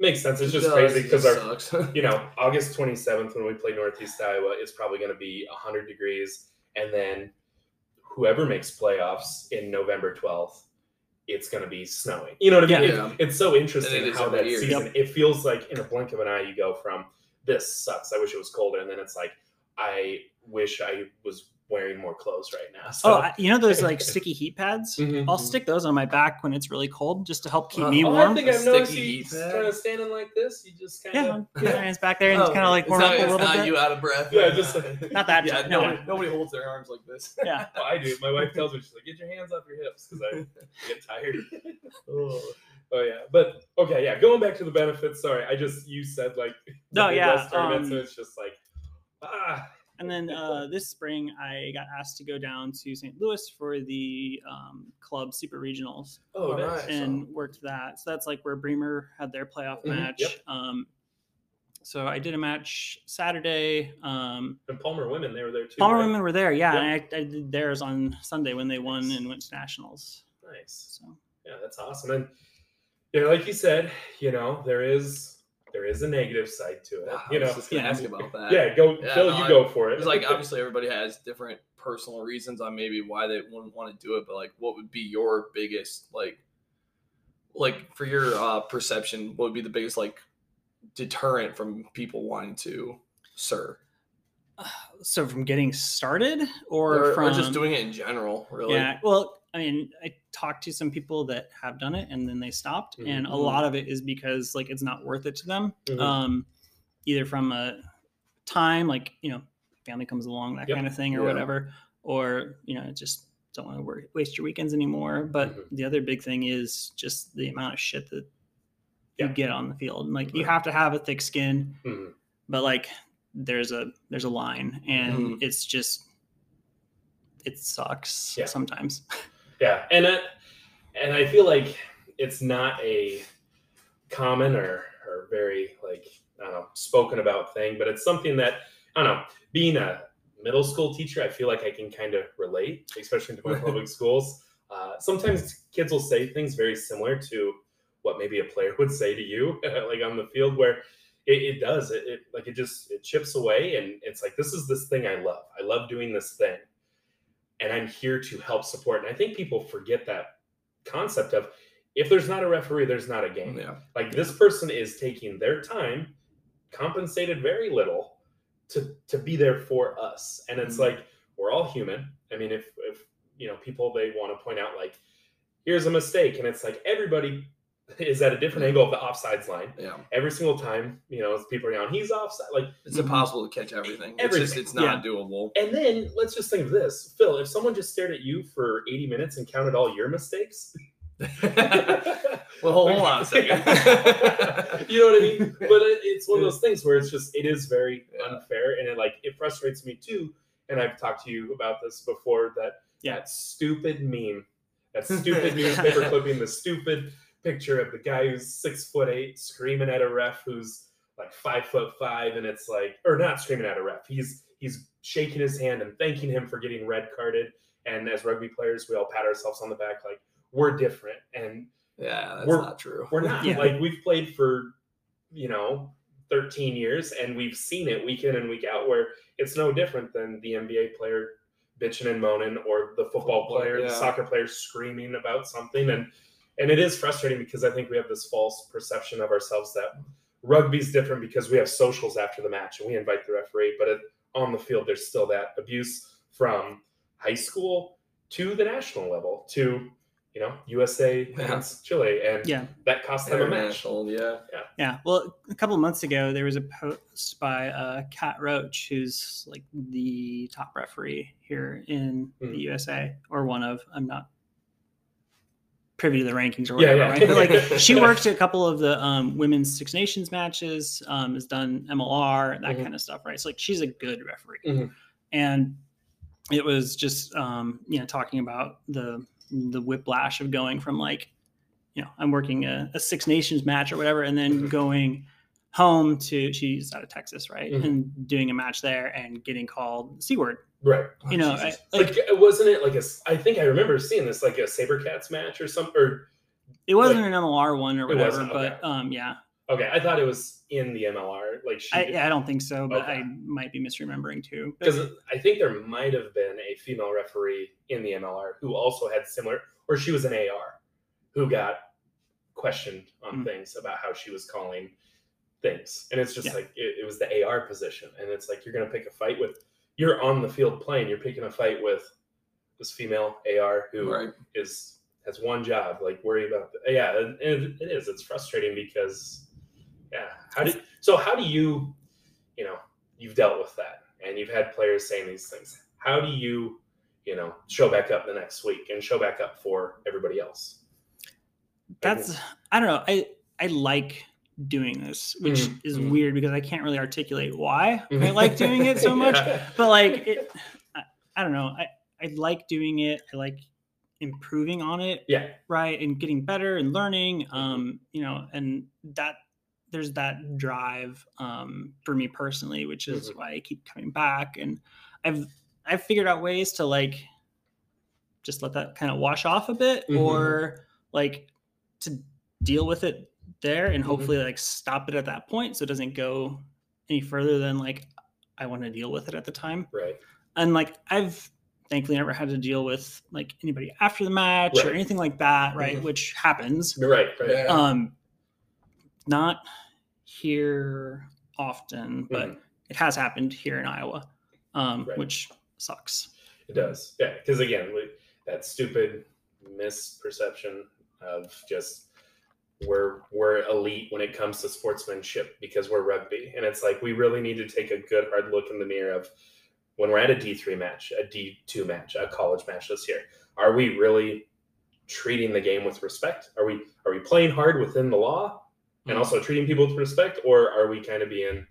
S1: makes sense. It's just
S2: No,
S1: crazy because our
S2: sucks.
S1: you know, August 27th when we play Northeast Iowa is probably going to be 100 degrees. And then whoever makes playoffs in November 12th, it's going to be snowing. You know what I mean?
S2: Yeah.
S1: It- it's so interesting
S2: And it is
S1: how that
S2: year.
S1: season, it feels like in a blink of an eye, you go from this sucks. I wish it was colder. And then it's like, I wish I was wearing more clothes right now. So,
S3: oh, you know those like sticky heat pads.
S1: Mhm.
S3: I'll stick those on my back when it's really cold, just to help keep me
S2: Oh,
S1: Oh,
S3: warm.
S1: I think I've
S2: Sticky
S1: noticed you kind of standing like this. You just kind
S3: Yeah,
S1: of.
S3: I'll get your hands back there and
S2: Oh,
S3: kind of like warm
S2: not,
S3: up a
S2: it's
S3: little
S2: not
S3: bit.
S2: you out of breath.
S1: Yeah, just-
S3: Not that
S2: Yeah, no,
S3: no.
S2: one- nobody holds their arms like this.
S3: Yeah.
S1: Oh, I do. My wife tells me she's like, "Get your hands off your hips," because I get tired. oh. oh, yeah, but okay, yeah. Going back to the benefits. Sorry, I just you said like
S3: No, yeah,
S1: Midwest tournament, so
S3: um,
S1: it's just like ah.
S3: And then uh, this spring, I got asked to go down to St. Louis for the um, club super regionals
S1: Oh, nice.
S2: nice.
S3: and worked that. So that's like where Bremer had their playoff
S1: Mhm,
S3: match.
S1: yep.
S3: Um, So I did a match Saturday. Um,
S1: And Palmer women, they were there too.
S3: Palmer
S1: right?
S3: women were there, yeah,
S1: Yeah.
S3: and I, I did theirs on Sunday when they won and went to nationals.
S1: Nice.
S3: So
S1: Yeah, that's awesome. And yeah, like you said, you know, there is there is a negative side to it.
S2: I
S1: You
S2: was
S1: know,
S2: just gonna
S3: Yeah.
S2: ask about that.
S1: yeah, go
S2: Yeah,
S1: Phil,
S2: no,
S1: you
S2: I-
S1: go for it.
S2: It's like obviously everybody has different personal reasons on maybe why they wouldn't want to do it, but like what would be your biggest like like for your uh perception, what would be the biggest like deterrent from people wanting to sir?
S3: so from getting started, or,
S2: Or, or
S3: from
S2: just doing it in general, really.
S3: Yeah, well, I mean, I talked to some people that have done it and then they stopped, and a lot of it is because like it's not worth it to them.
S1: Mhm.
S3: Um, either from a time, like you know, family comes along, that
S1: Yep.
S3: kind of thing, or
S2: Yeah.
S3: whatever, or you know, just don't want to waste your weekends anymore. But
S1: Mhm.
S3: the other big thing is just the amount of shit that you get on the field. And, like you have to have a thick skin,
S1: Mhm.
S3: but like there's a there's a line, and
S2: Mhm.
S3: it's just it sucks
S1: Yeah.
S3: sometimes.
S1: Yeah, and it, and I feel like it's not a common or or very like I don't know spoken about thing, but it's something that I don't know. Being a middle school teacher, I feel like I can kind of relate, especially to my public schools. Uh, sometimes kids will say things very similar to what maybe a player would say to you, like on the field, where it, it does it, it like it just it chips away, and it's like this is this thing I love. I love doing this thing and I'm here to help support. And I think people forget that concept of if there's not a referee, there's not a game.
S2: Yeah.
S1: Like this person is taking their time, compensated very little, to to be there for us. And it's
S2: Mhm.
S1: like we're all human. I mean, if if you know people they want to point out like here's a mistake, and it's like everybody is at a different angle of the offsides line
S2: Yeah.
S1: every single time. You know, people are yelling, he's offside. Like
S2: It's impossible to catch everything. It's just
S1: Everything.
S2: it's not doable.
S1: And then let's just think of this, Phil. If someone just stared at you for 80 minutes and counted all your mistakes,
S2: Well, hold on a second.
S1: you know what I mean? But it, it's one of those things where it's just it is very
S2: Yeah.
S1: unfair, and it like it frustrates me too. And I've talked to you about this before. That
S3: Yeah.
S1: that stupid meme, that stupid newspaper clipping, the stupid picture of the guy who's six foot eight screaming at a ref who's like five foot five, and it's like, or not screaming at a ref. He's he's shaking his hand and thanking him for getting red carded. And as rugby players, we all pat ourselves on the back like we're different, and
S2: Yeah, that's
S1: We're-
S2: not true.
S1: we're not.
S3: Yeah.
S1: Like we've played for, you know, 13 years and we've seen it week in and week out where it's no different than the NBA player bitching and moaning or the football
S2: Football,
S1: player,
S2: yeah.
S1: the soccer player screaming about something. And and it is frustrating because I think we have this false perception of ourselves that rugby's different because we have socials after the match and we invite the referee, but it, on the field there's still that abuse from high school to the national level to you know USA
S2: Yeah.
S1: against Chile, and
S3: Yeah.
S1: that cost them a match.
S2: International, yeah.
S3: Yeah. Well, a couple of months ago, there was a post by uh, Kat Roach, who's like the top referee here in
S1: Mhm.
S3: the USA, or one of. I'm not privy to the rankings or whatever,
S1: yeah.
S3: right? But like, she worked a couple of the um, women's Six Nations matches, um, has done MLR, that
S1: Mhm.
S3: kind of stuff, right? So like, she's a good referee,
S1: Mhm.
S3: and it was just um, you know talking about the the whiplash of going from like you know i'm working a, a six nations match or whatever and then
S1: Mhm.
S3: going home to she's out of texas right
S1: Mhm.
S3: and doing a match there and getting called c word
S1: Right.
S3: you know I-
S1: Like, wasn't it like a? I think I remember seeing this like a SaberCats match or something. Or
S3: it wasn't
S1: like-
S3: an mlr one or
S1: It
S3: whatever
S1: wasn't,
S3: but um yeah
S1: okay, I thought it was in the MLR. Like she,
S3: I, I don't think so but
S1: Okay.
S3: i might be misremembering too
S1: because I think there might have been a female referee in the MLR who also had similar, or she was an AR who got questioned on
S3: Mm.
S1: things about how she was calling things, and it's just
S3: Yeah.
S1: like it, it was the AR position, and it's like you're gonna pick a fight with, you're on the field playing, you're picking a fight with this female AR who
S2: Right.
S1: is has one job, like worry about the, yeah, and it, it is. It's frustrating because yeah, how do so how do you, you know, you've dealt with that and you've had players saying these things. How do you, you know, show back up the next week and show back up for everybody else?
S3: that's i don't know i i like doing this which
S1: Mhm,
S3: is
S1: mhm.
S3: weird because i can't really articulate why i like doing it so much
S1: Yeah.
S3: but like it, I, I don't know I, I like doing it i like improving on it
S1: Yeah.
S3: right and getting better and learning um you know and that there's that drive um, for me personally, which is
S1: Mhm.
S3: why I keep coming back. And I've I've figured out ways to like just let that kind of wash off a bit,
S1: Mhm.
S3: or like to deal with it there, and
S1: Mhm.
S3: hopefully like stop it at that point, so it doesn't go any further than like I want to deal with it at the time.
S1: Right.
S3: And like I've thankfully never had to deal with like anybody after the match or anything like that, right?
S1: Mhm.
S3: Which happens
S1: Right. Right.
S2: Yeah.
S3: um not here often but
S1: Mhm.
S3: it has happened here in iowa um
S1: Right.
S3: which sucks
S1: It does. Yeah. Because again, we, that stupid misperception of just we're we're elite when it comes to sportsmanship because we're rugby, and it's like we really need to take a good hard look in the mirror of when we're at a D three match, a D two match, a college match this year. Are we really treating the game with respect? Are we are we playing hard within the law and
S2: Mhm.
S1: also treating people with respect, or are we kind of being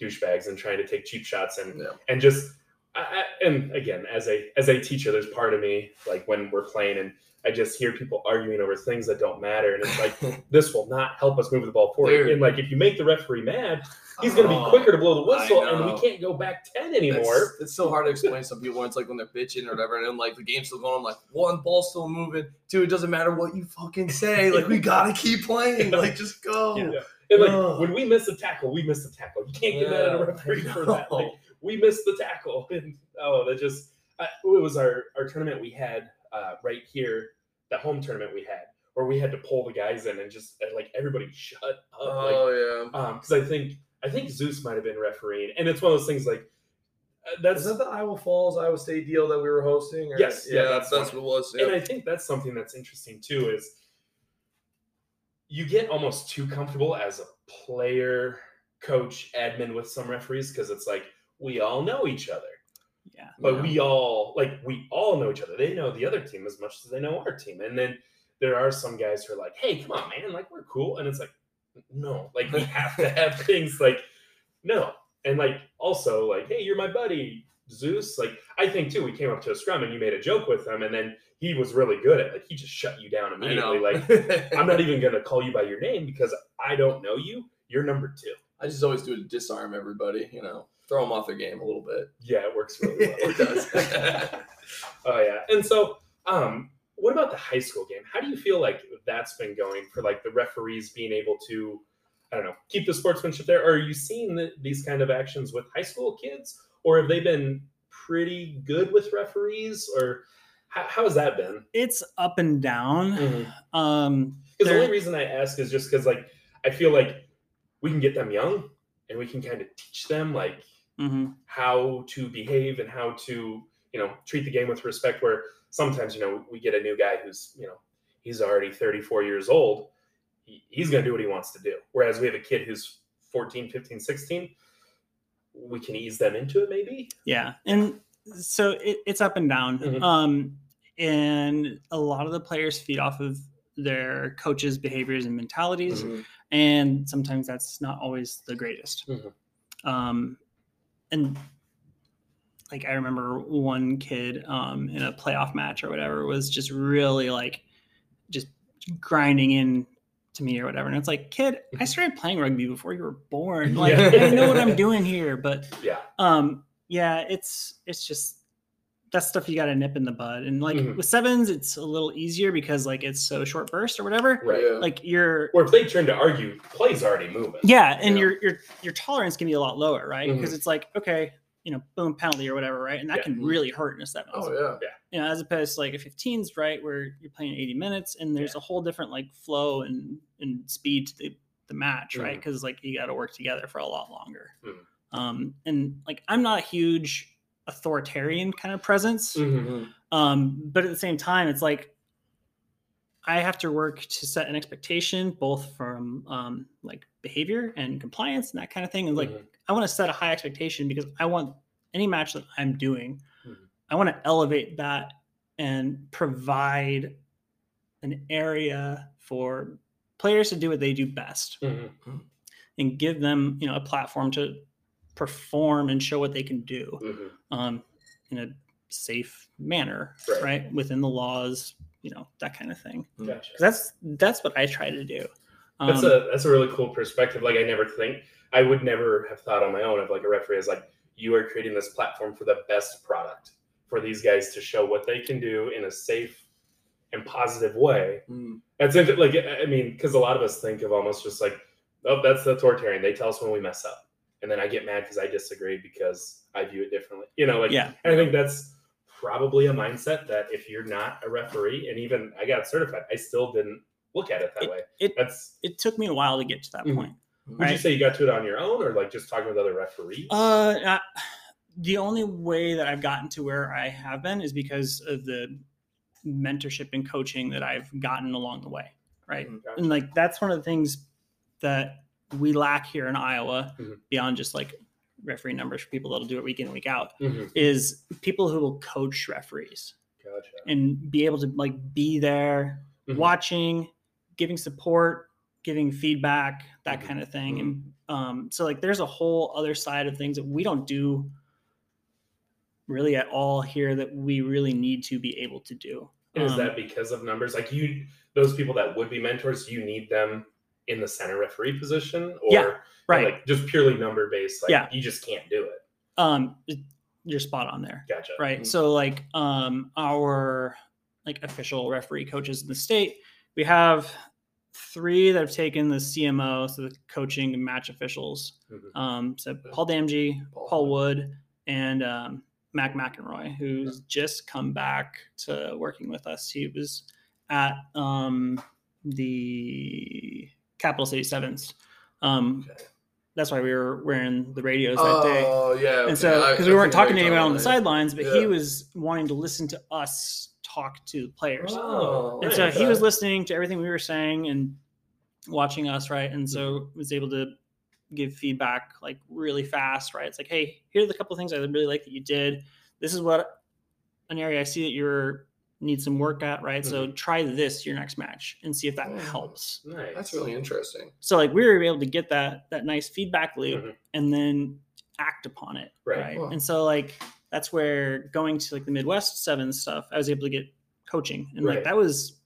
S1: douchebags and trying to take cheap shots and
S2: Yeah.
S1: and just I, and again as a as a teacher there's part of me like when we're playing and i just hear people arguing over things that don't matter and it's like this will not help us move the ball forward
S2: Dude.
S1: and like if you make the referee mad he's going to
S2: Oh,
S1: be quicker to blow the whistle and we can't go back 10 anymore
S2: It's, so hard to explain to some people when it's like when they're bitching or whatever, and then like the game's still going. I'm like, one ball's still moving. Two, it doesn't matter what you fucking say. Like we gotta keep playing. Like just go.
S3: Yeah.
S1: and like
S2: Ugh.
S1: when we miss a tackle we miss a tackle you can't get mad at a referee for that like. We missed the tackle and oh that just I, it was our our tournament we had uh, right here the home tournament we had where we had to pull the guys in and just uh, like everybody shut up like
S2: Oh yeah.
S1: um because i think i think zeus might have been refereeing and it's one of those things like uh, that's
S2: Is that the Iowa Falls Iowa State deal that we were hosting? Or?
S1: Yes, yeah,
S2: yeah,
S1: that's
S2: that's, that's what it was.
S1: and i think that's something that's interesting too is you get almost too comfortable as a player coach admin with some referees because it's like we all know each other
S3: yeah
S1: but
S2: Yeah.
S1: we all like we all know each other. They know the other team as much as they know our team. And then there are some guys who are like, "Hey, come on, man! Like we're cool." And it's like, no, like we have to have things like no, and like also like, "Hey, you're my buddy, Zeus." Like I think too, we came up to a scrum and you made a joke with him, and then he was really good at like he just shut you down immediately. Like I'm not even gonna call you by your name because I don't know you. You're number two.
S2: I just always do it to disarm everybody. You know, throw them off their game a little bit.
S1: Yeah, it works really well.
S2: it does.
S1: Oh yeah. And so, um, what about the high school game? How do you feel like that's been going for like the referees being able to, I don't know, keep the sportsmanship there? Or are you seeing the, these kind of actions with high school kids, or have they been pretty good with referees, or how, how has that been?
S3: it's up and down
S1: Because
S3: um
S1: the only reason I ask is just because like I feel like we can get them young and we can kind of teach them like
S3: mhm.
S1: how to behave and how to you know treat the game with respect where sometimes you know we get a new guy who's you know he's already 34 years old he, he's going to do what he wants to do whereas we have a kid who's 14 15 16 we can ease them into it maybe
S3: yeah and so it, it's up and down
S1: Mhm.
S3: um and a lot of the players feed off of their coaches behaviors and mentalities
S2: Mhm.
S3: and sometimes that's not always the greatest.
S1: Mhm.
S3: Um, and like I remember one kid um, in a playoff match or whatever was just really like just grinding in to me or whatever, and it's like, kid, I started playing rugby before you were born. Like
S1: Yeah.
S3: I know what I'm doing here, but
S1: yeah
S3: um, yeah, it's it's just that's stuff you got to nip in the bud. And like
S1: Mhm.
S3: with sevens, it's a little easier because like it's so short burst or whatever.
S1: right
S2: Yeah.
S3: Like you're
S1: or if they turn to argue play's already moving
S3: yeah, and
S2: Yeah.
S3: your your your tolerance can be a lot lower, right? Because
S1: Mhm.
S3: it's like okay, you know, boom, penalty or whatever, right? And that
S1: Yeah.
S3: can really hurt in a sevens.
S2: Oh yeah.
S3: You know, as opposed to like a 15s, right, where you're playing 80 minutes and there's a whole different like flow and and speed to the, the match, right?
S1: Mhm.
S3: Because like you got to work together for a lot longer.
S1: Mhm.
S3: Um, and like I'm not a huge authoritarian kind of presence.
S1: Mhm.
S3: Um, but at the same time, it's like I have to work to set an expectation both from um, like behavior and compliance and that kind of thing. And like
S1: Mhm.
S3: I want to set a high expectation because I want any match that I'm doing,
S1: Mhm.
S3: I want to elevate that and provide an area for players to do what they do best
S1: Mhm.
S3: and give them, you know, a platform to perform and show what they can do
S1: Mhm.
S3: um, in a safe manner,
S1: Right.
S3: right. Within the laws, you know, that kind of thing.
S1: Gotcha.
S3: 'Cause That's that's what I try to do.
S1: That's
S3: Um,
S1: a that's a really cool perspective. Like I never think I would never have thought on my own of like a referee as like you are creating this platform for the best product for these guys to show what they can do in a safe and positive way.
S2: Mm.
S1: That's inter- like I mean, because a lot of us think of almost just like, oh, that's the authoritarian. They tell us when we mess up, and then I get mad because I disagree because I view it differently. You know, like
S3: yeah.
S1: I think that's probably a mindset that if you're not a referee, and even I got certified, I still didn't look at it that way.
S3: It
S1: That's
S3: it took me a while to get to that
S1: Mhm.
S3: point.
S1: would
S3: Right.
S1: you say you got to it on your own, or like just talking with other referees?
S3: Uh, uh, the only way that I've gotten to where I have been is because of the mentorship and coaching that I've gotten along the way, right?
S2: Mhm.
S1: Gotcha.
S3: And like that's one of the things that we lack here in Iowa,
S1: Mhm.
S3: beyond just like referee numbers for people that'll do it week in week out,
S1: Mhm.
S3: is people who will coach referees
S1: Gotcha.
S3: and be able to like be there,
S1: Mhm.
S3: watching, giving support, giving feedback, that
S1: Mhm.
S3: kind of thing. And um, so like there's a whole other side of things that we don't do really at all here that we really need to be able to do.
S1: And is
S3: Um,
S1: that because of numbers? Like you, those people that would be mentors, you need them in the center referee position, or
S3: Yeah, right?
S1: like just purely number based? Like
S3: Yeah.
S1: you just can't do it.
S3: um, you're spot on there.
S1: Gotcha.
S3: right
S2: Mhm.
S3: so like um our like official referee coaches in the state we have three that have taken the cmo so the coaching and match officials
S1: Mhm.
S3: um so paul damge
S2: Paul.
S3: paul wood and um mac mcenroy who's just come back to working with us he was at um the capital city sevens um
S2: Okay.
S3: that's why we were wearing the radios that day
S2: Oh yeah.
S3: and
S2: okay.
S3: so because we weren't talking to anyone on the sidelines but
S2: Yeah.
S3: he was wanting to listen to us talk to the players
S2: Oh,
S3: and so
S2: nice.
S3: he was listening to everything we were saying and watching us right and so was able to give feedback like really fast right it's like hey here are the couple of things i really like that you did this is what an area i see that you're need some work at right so try this your next match and see if that
S2: Oh.
S3: helps
S1: Nice.
S2: That's really interesting.
S3: so like we were able to get that that nice feedback loop
S1: Mhm.
S3: and then act upon it
S1: Right.
S3: right,
S2: Wow.
S3: and so like that's where going to like the midwest seven stuff i was able to get coaching and
S1: Right.
S3: like that was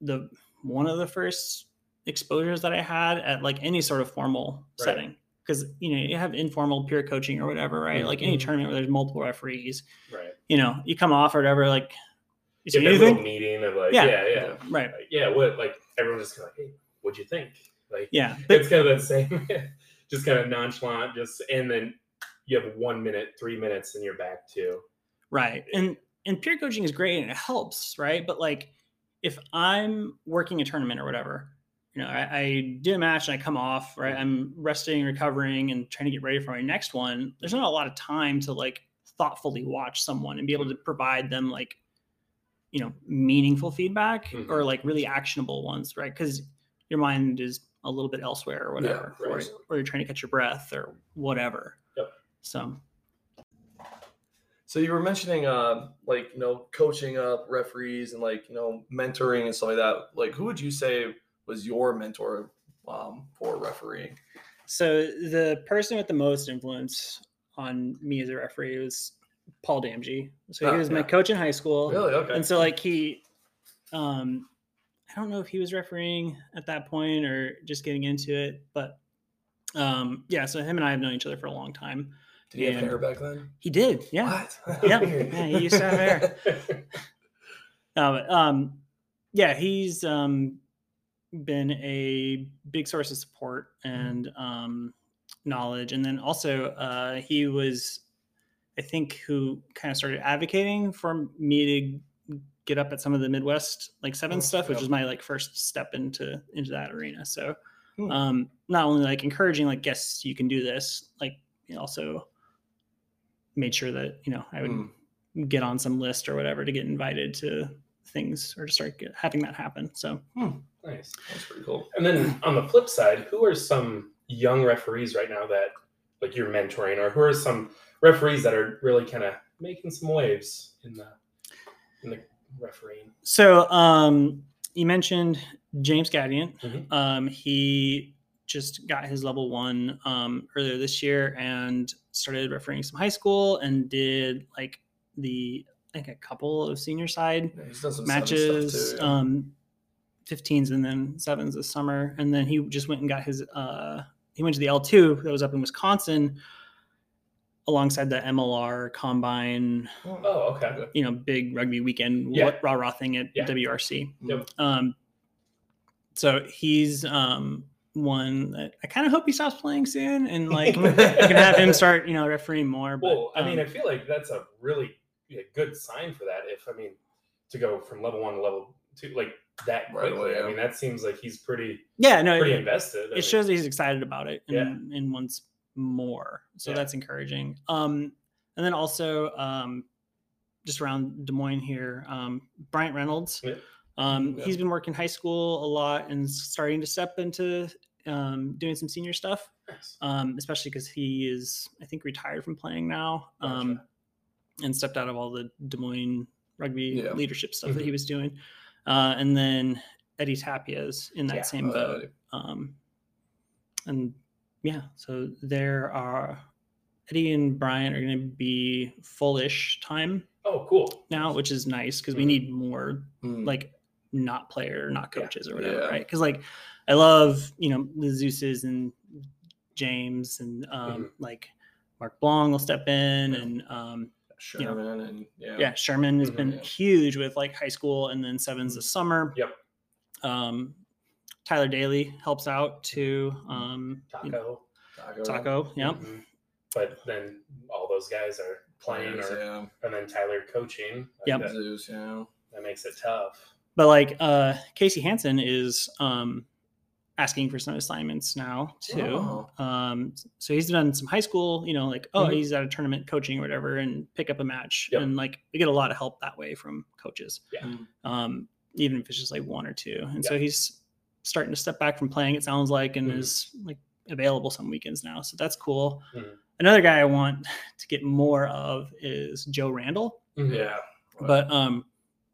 S3: the one of the first exposures that i had at like any sort of formal
S1: Right.
S3: setting because you know you have informal peer coaching or whatever right like any
S2: Mhm.
S3: tournament where there's multiple referees
S1: Right.
S3: you know you come off or whatever like you
S1: Get
S3: see
S1: that little
S3: anything
S1: meeting of like,
S3: Yeah.
S1: yeah, yeah,
S3: right
S1: Like, yeah, what like everyone's just kind of like, hey, what'd you think? Like,
S3: yeah
S1: it's kind of that same, just kind of nonchalant, just and then you have one minute, three minutes, and you're back to
S3: Right. And and peer coaching is great and it helps, right? But like if I'm working a tournament or whatever, you know, I, I do a match and I come off, right? I'm resting, recovering, and trying to get ready for my next one. There's not a lot of time to like thoughtfully watch someone and be able to provide them like, you know, meaningful feedback
S1: Mhm.
S3: or like really actionable ones, right? Because your mind is a little bit elsewhere or
S2: Yeah,
S3: whatever, or, or you're trying to catch your breath or whatever.
S1: Yep.
S3: So
S2: So you were mentioning, uh, like you know, coaching up referees and like you know, mentoring and stuff like that. Like, who would you say was your mentor um, for refereeing?
S3: So the person with the most influence on me as a referee was Paul Damge. So he
S2: Oh,
S3: was my
S2: yeah.
S3: coach in high school.
S2: Really? Okay.
S3: And so like he um I don't know if he was refereeing at that point or just getting into it, but um yeah, so him and I have known each other for a long time.
S2: Did he have hair back then?
S3: He did, yeah.
S2: What?
S3: Yep. Yeah, he used to have hair. No, but, um, yeah, he's um, been a big source of support and um, knowledge, and then also uh, he was, I think, who kind of started advocating for me to get up at some of the Midwest like seven
S2: Oh,
S3: stuff, which was my like first step into into that arena. So,
S2: Hmm.
S3: um, not only like encouraging like, yes, you can do this, like also made sure that you know I would
S2: Hmm.
S3: get on some list or whatever to get invited to things or to start get, having that happen. So
S1: nice.
S2: That's pretty cool.
S1: And then on the flip side, who are some young referees right now that like you're mentoring, or who are some referees that are really kind of making some waves in the in the refereeing?
S3: so um, you mentioned James Gadiant.
S1: Mhm.
S3: Um, he just got his level one um, earlier this year and started refereeing some high school and did like the I think a couple of senior side
S2: Yeah, he's done some
S3: matches.
S2: too, yeah.
S3: Um, 15s and then sevens this summer, and then he just went and got his. Uh, he went to the L2 that was up in Wisconsin, alongside the MLR Combine,
S1: Oh, okay.
S3: you know, big rugby weekend
S1: Yeah.
S3: what rah rah thing at
S1: Yeah.
S3: WRC.
S1: Yep.
S3: Um, so he's um one that I kind of hope he stops playing soon, and like we can have him start, you know, refereeing more. But,
S1: Well, I mean,
S3: um,
S1: I feel like that's a really good sign for that. If I mean, to go from level one to level two, like that
S2: Right
S1: quickly.
S2: away,
S1: I mean, that seems like he's pretty
S3: yeah, no,
S1: pretty
S3: it,
S1: invested. I mean,
S3: it shows that he's excited about it and,
S1: Yeah.
S3: and wants more. So
S1: Yeah.
S3: that's encouraging. Um, and then also um, just around Des Moines here, um, Bryant Reynolds.
S1: Yeah.
S3: Um,
S2: Yeah.
S3: He's been working high school a lot and starting to step into um, doing some senior stuff,
S1: Nice.
S3: um, especially because he is, I think, retired from playing now um,
S1: Gotcha.
S3: and stepped out of all the Des Moines rugby
S2: Yeah.
S3: leadership stuff
S1: Mm-hmm.
S3: that he was doing. Uh, and then Eddie Tapia's in that
S1: Yeah.
S3: same
S2: Uh,
S3: boat. Um, and yeah, so there are Eddie and Brian are going to be full-ish time
S1: Oh, cool.
S3: now, which is nice because we
S1: Mhm.
S3: need more
S2: Mm.
S3: like not player, not
S1: Yeah.
S3: coaches or whatever,
S2: Yeah.
S3: right? Because like I love you know the Zeus's and James and um,
S1: Mhm.
S3: like Mark Blong will step in
S2: Yeah.
S3: and um,
S2: Sherman and yeah.
S3: yeah, Sherman has
S1: Mhm.
S3: been
S2: Yeah.
S3: huge with like high school and then sevens this summer.
S1: Yep.
S3: Um, Tyler Daly helps out to Um, you know,
S1: Taco.
S2: Taco.
S3: Taco, yeah.
S1: Mhm. But then all those guys are playing,
S2: Players,
S1: or
S2: yeah.
S1: and then Tyler coaching.
S3: Yep.
S1: That, that makes it tough.
S3: But like uh, Casey Hansen is um, asking for some assignments now too.
S2: Oh.
S3: Um, so he's done some high school, you know, like oh
S1: Mhm.
S3: he's at a tournament coaching or whatever, and pick up a match,
S1: Yep.
S3: and like we get a lot of help that way from coaches.
S1: Yeah.
S2: Mm.
S3: Um, even if it's just like one or two, and so he's starting to step back from playing. It sounds like, and
S1: Mhm.
S3: is like available some weekends now, so that's cool.
S1: Mhm.
S3: Another guy I want to get more of is Joe Randall
S2: Yeah.
S3: but um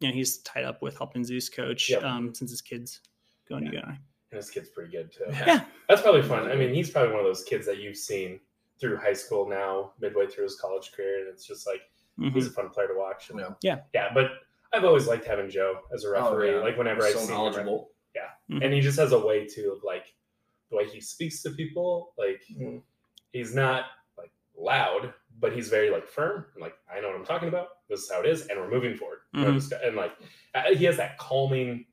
S3: you know he's tied up with helping zeus coach
S1: Yep.
S3: um since his kids going
S1: Yeah.
S3: together
S1: And this kid's pretty good too.
S3: Yeah.
S1: That's probably fun. I mean, he's probably one of those kids that you've seen through high school now, midway through his college career, and it's just like
S3: Mhm.
S1: he's a fun player to watch. And,
S2: Yeah.
S3: Yeah.
S1: yeah. But I've always liked having Joe as a referee.
S2: Oh, yeah.
S1: Like whenever I've
S2: so
S1: seen him,
S2: knowledgeable.
S1: and he just has a way to of like the way he speaks to people. Like
S2: Mhm.
S1: he's not like loud, but he's very like firm. and, Like I know what I'm talking about. This is how it is, and we're moving forward. No
S3: Mhm.
S1: And like uh, he has that calming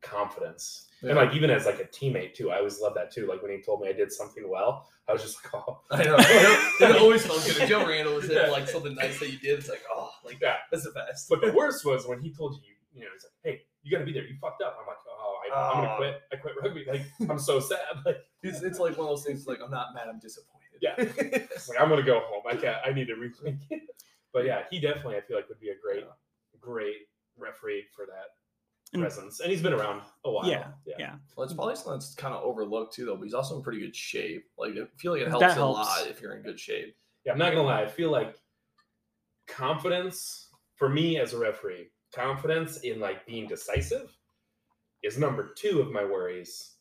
S1: confidence.
S2: Yeah.
S1: And like even as like a teammate too, I always love that too. Like when he told me I did something well, I was just like, oh,
S2: I know. it always felt good. If Joe Randall was in
S1: Yeah.
S2: like something nice that you did. It's like, oh, like
S1: Yeah.
S2: that's the best.
S1: But the worst was when he told you, you know, he's like, "Hey, you got to be there. You fucked up." I'm like, "Oh, I, I'm gonna
S2: Oh.
S1: quit. I quit rugby. Like, I'm so sad. Like,
S2: It's, it's like one of those things. Like I'm not mad. I'm disappointed.
S1: Yeah. it's like I'm gonna go home. I can't. I need to it." but yeah, he definitely I feel like would be a great, great referee for that presence. And he's been around a while.
S3: Yeah,
S1: yeah.
S3: yeah
S2: Well, it's probably something that's kind of overlooked too, though. But he's also in pretty good shape. Like I feel like it
S3: That
S2: helps, a lot if you're in good shape.
S1: Yeah, I'm not gonna lie. I feel like confidence for me as a referee, confidence in like being decisive is number two of my worries.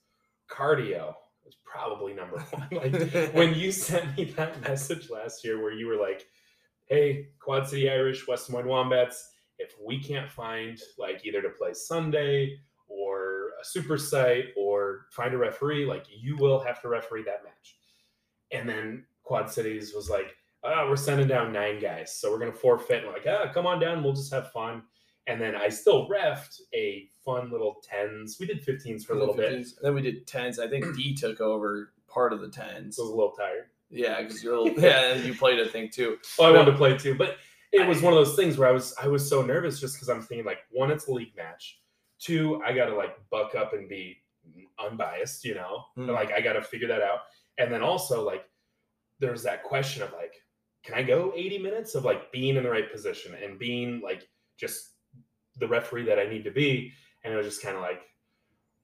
S1: Cardio is probably number one. Like when you sent me that message last year where you were like, hey, Quad City Irish, West Des Moines Wombats, if we can't find like either to play Sunday or a super site or find a referee, like you will have to referee that match. And then Quad Cities was like, ah, we're sending down nine guys. So we're going to forfeit. And like, ah, come on down. We'll just have fun. And then I still refed a fun little tens. We did 15s for a little bit.
S2: 15s. Then we did tens. I think D took over part of the tens.
S1: I was a little tired.
S2: Yeah, because you're a little, yeah, and you played I think too.
S1: Well, I wanted to play too, but it was one of those things where I was I was so nervous just because I'm thinking like one, it's a league match. Two, I gotta like buck up and be unbiased, you know,
S2: Mm.
S1: like I gotta figure that out. And then also like there's that question of like, can I go 80 minutes of like being in the right position and being like just the referee that I need to be? And it was just kind of like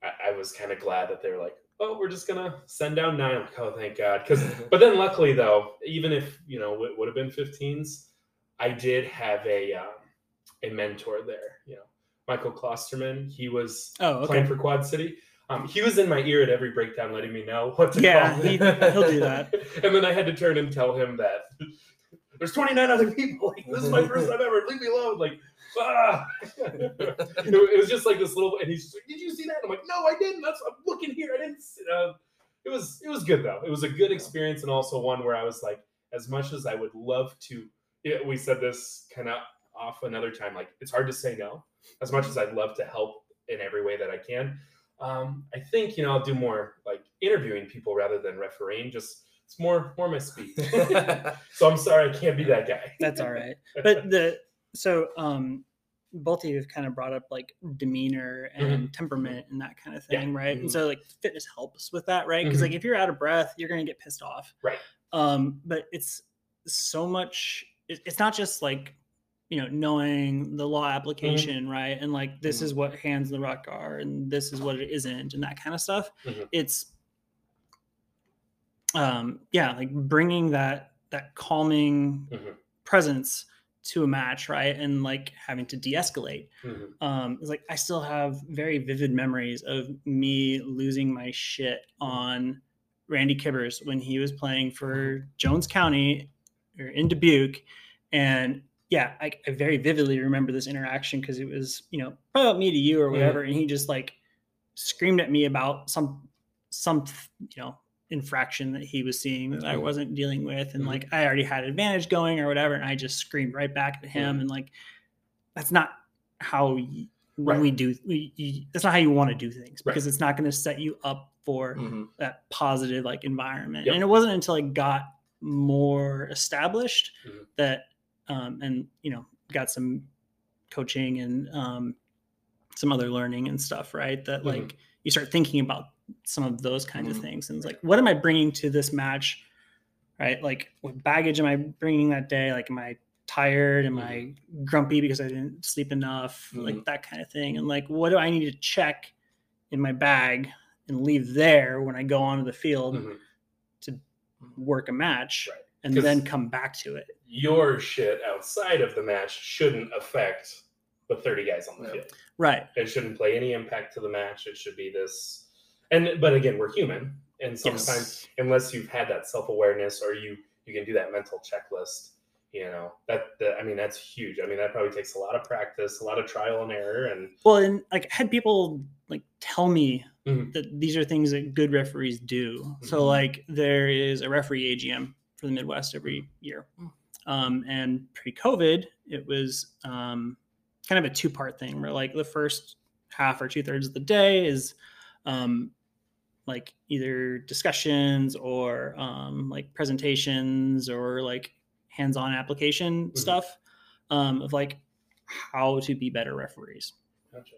S1: I, I was kind of glad that they were like, oh, we're just gonna send down nine. I'm like, oh, thank God. Because, but then luckily though, even if you know it would have been 15s, I did have a um, a mentor there. You know, Michael Klosterman. He was
S3: oh
S1: playing for Quad City. Um, he was in my ear at every breakdown, letting me know what to
S3: Yeah,
S1: call.
S3: he- he'll do that.
S1: and then I had to turn and tell him that there's 29 other people. Like, this is my first time ever. Leave me alone. Like, ah. it was just like this little, and he's just like, did you see that? I'm like, no, I didn't. That's I'm looking here. I didn't. See, uh, it was it was good though. It was a good experience and also one where I was like, as much as I would love to. Yeah, we said this kind of off another time. Like, it's hard to say no. As much as I'd love to help in every way that I can, um, I think you know I'll do more like interviewing people rather than refereeing. Just it's more more my speed. so I'm sorry I can't be that guy.
S3: That's all right. But the so um both of you have kind of brought up like demeanor and temperament and that kind of
S1: Yeah.
S3: thing, right?
S2: Mhm.
S3: And so like fitness helps with that, right? Because like if you're out of breath, you're gonna get pissed off.
S1: Right.
S3: Um, but it's so much. It- It's not just like you know knowing the law application, right? And like this
S2: Mhm.
S3: is what hands in the ruck are, and this is what it isn't, and that kind of stuff.
S1: Mhm.
S3: It's um yeah like bringing that that calming
S1: Mhm.
S3: presence to a match right and like having to de-escalate
S1: Mhm.
S3: um it's like i still have very vivid memories of me losing my shit on randy kibbers when he was playing for jones county or in dubuque and yeah i, I very vividly remember this interaction because it was you know probably about me to you or whatever and he just like screamed at me about some some you know infraction that he was seeing that I
S1: Mhm.
S3: wasn't dealing with and
S1: Mhm.
S3: like I already had advantage going or whatever and I just screamed right back at him and like that's not how
S1: Right.
S3: we do we, you, that's not how you want to do things because it's not going to set you up for
S2: Mhm.
S3: that positive like environment
S1: Yep.
S3: and it wasn't until I got more established
S1: Mhm.
S3: that um and you know got some coaching and um some other learning and stuff right? That
S1: Mhm.
S3: like you start thinking about some of those kinds
S2: Mhm.
S3: of things and it's like what am i bringing to this match right? Like what baggage am i bringing that day? Like am i tired? Am i grumpy because i didn't sleep enough? Like that kind of thing and like what do i need to check in my bag and leave there when i go onto the field work a match
S1: Right.
S3: and
S1: 'Cause-
S3: then come back to it
S1: Your shit outside of the match shouldn't affect the 30 guys on the
S2: Yeah.
S1: field.
S3: right
S1: It shouldn't play any impact to the match. It should be this. And but again, we're human, and sometimes
S3: yes
S1: unless you've had that self awareness or you you can do that mental checklist, you know that, that I mean that's huge. I mean that probably takes a lot of practice, a lot of trial and error, and
S3: well and like I had people like tell me
S1: Mhm.
S3: that these are things that good referees do so
S1: Mhm.
S3: like there is a referee agm for the midwest every year um, and pre-covid it was um, kind of a two-part thing where like the first half or two-thirds of the day is um, like either discussions or um, like presentations or like hands-on application
S1: Mhm.
S3: stuff um, of like how to be better referees
S1: gotcha.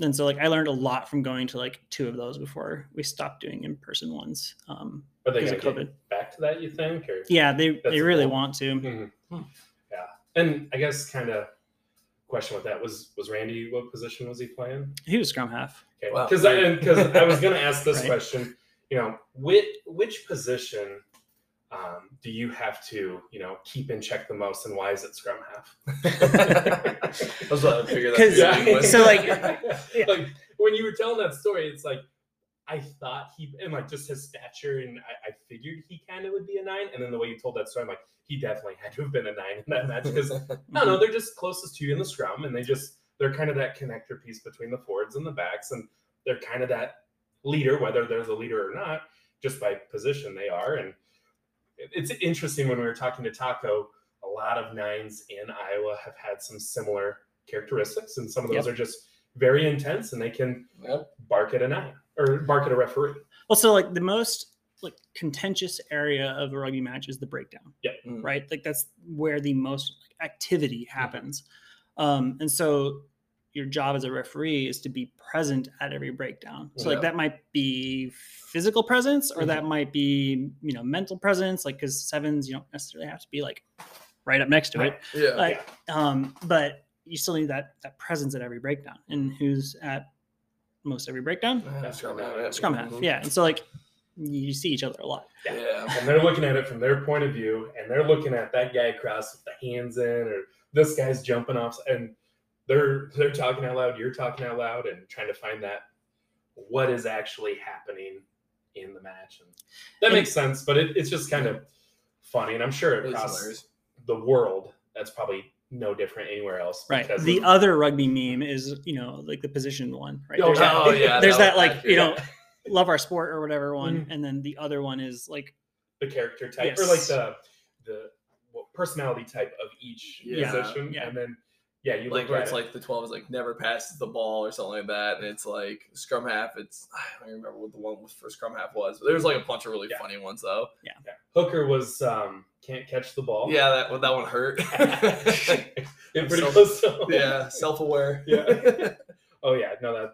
S3: And so like I learned a lot from going to like two of those before we stopped doing in-person ones. Um,
S1: are they going to get back to that? You think? Or
S3: Yeah, they they really
S1: goal.
S3: want to.
S1: Mhm.
S2: Hmm.
S1: yeah, and I guess kind of question with that was was Randy what position was he playing?
S3: He was scrum half.
S1: Okay,
S2: Wow.
S1: because I because I was going to ask this
S3: Right.
S1: question. You know, which which position um, do you have to you know keep in check the most, and why is it scrum half?
S2: I was about to figure that
S3: 'Cause-
S2: out.
S1: Yeah.
S3: So, like- yeah.
S1: like when you were telling that story, it's like I thought he and like just his stature, and I, I figured he kind of would be a nine. And then the way you told that story, I'm like, he definitely had to have been a nine in that match because no, no, they're just closest to you in the scrum, and they just they're kind of that connector piece between the forwards and the backs, and they're kind of that leader, whether they're the leader or not, just by position they are. And it- it's interesting when we were talking to Taco, a lot of nines in Iowa have had some similar characteristics, and some of those
S3: Yep.
S1: are just very intense, and they can
S2: Yep.
S1: bark at a nine or bark at a referee.
S3: Also, like the most like contentious area of a rugby match is the breakdown.
S2: Mm.
S3: Right, like that's where the most activity happens. Um, and so your job as a referee is to be present at every breakdown. So like that might be physical presence or
S1: Mhm.
S3: that might be you know mental presence. Like because sevens you don't necessarily have to be like right up next to it.
S2: Yeah.
S3: like um but you still need that that presence at every breakdown and who's at most every breakdown
S2: Yeah, scrum half, yeah.
S3: scrum half
S2: Mhm.
S3: yeah and so like you see each other a lot
S2: Yeah.
S1: and they're looking at it from their point of view, and they're looking at that guy across with the hands in, or this guy's jumping off, and they're they're talking out loud, you're talking out loud, and trying to find that what is actually happening in the match, and that
S3: And-
S1: makes sense. But it, it's just kind of funny, and I'm sure across the world, that's probably no different anywhere else.
S3: Right. The
S1: of-
S3: other rugby meme is, you know, like the position one, right?
S1: Oh,
S3: There's
S1: yeah.
S3: that,
S2: Oh, yeah,
S3: there's
S2: that
S3: that like, you know, love our sport or whatever one.
S1: Mhm.
S3: And then the other one is like,
S1: the character type or like the the personality type of each
S2: Yeah,
S1: position,
S3: yeah.
S1: and then yeah, you
S2: like where it's
S1: it.
S2: like the 12 is like never passes the ball or something like that and it's like scrum half it's i don't even remember what the one for scrum half was but there was like a bunch of really
S1: Yeah.
S2: funny ones though
S1: yeah. Hooker was um can't catch the ball.
S2: yeah that one that one hurt
S1: Getting pretty
S2: So-
S1: close to home.
S2: yeah self-aware
S1: Yeah. Oh yeah, no that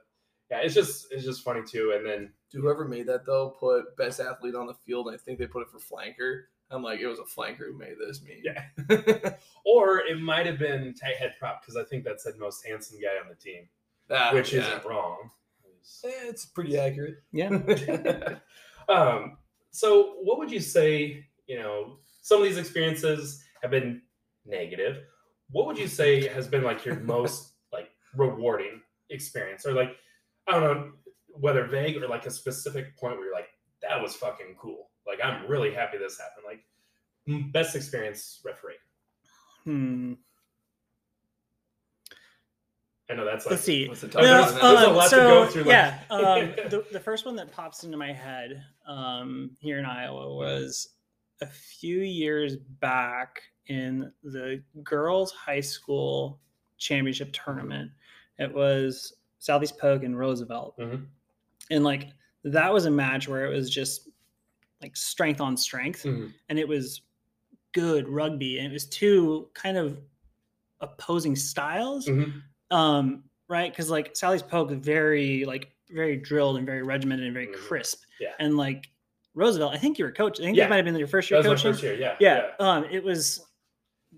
S1: yeah, it's just it's just funny too. And then
S2: Dude, whoever made that though put best athlete on the field and i think they put it for flanker i'm like it was a flanker who made this meme
S1: Yeah. or it might have been tight head prop because I think that said most handsome guy on the team,
S2: Ah,
S1: which
S2: yeah.
S1: isn't wrong.
S2: Eh, it's pretty accurate
S3: yeah.
S1: um, so what would you say, you know, some of these experiences have been negative. What would you say has been like your most like rewarding experience or like I don't know whether vague or like a specific point where you're like that was fucking cool. Like I'm really happy this happened. Like best experience referee.
S3: Hmm.
S1: I know that's like
S3: Let's see.
S2: What's the
S1: there's-
S2: toughest?
S1: there's a
S3: um,
S1: lot to
S3: so,
S1: go through, like-
S3: Yeah. Um, the, the first one that pops into my head um, here in Iowa was a few years back in the girls' high school championship tournament. It was Southeast Polk and Roosevelt.
S1: Mhm.
S3: And like that was a match where it was just like strength on strength
S1: Mhm.
S3: and it was good rugby and it was two kind of opposing styles
S1: Mhm.
S3: um right because like Southeast Polk is very like very drilled and very regimented and very
S1: Mhm.
S3: crisp
S1: Yeah.
S3: and like roosevelt i think you were coach i think
S1: Yeah.
S3: this might have been your first
S1: That
S3: year coaching
S1: first year. Yeah.
S3: yeah, um it was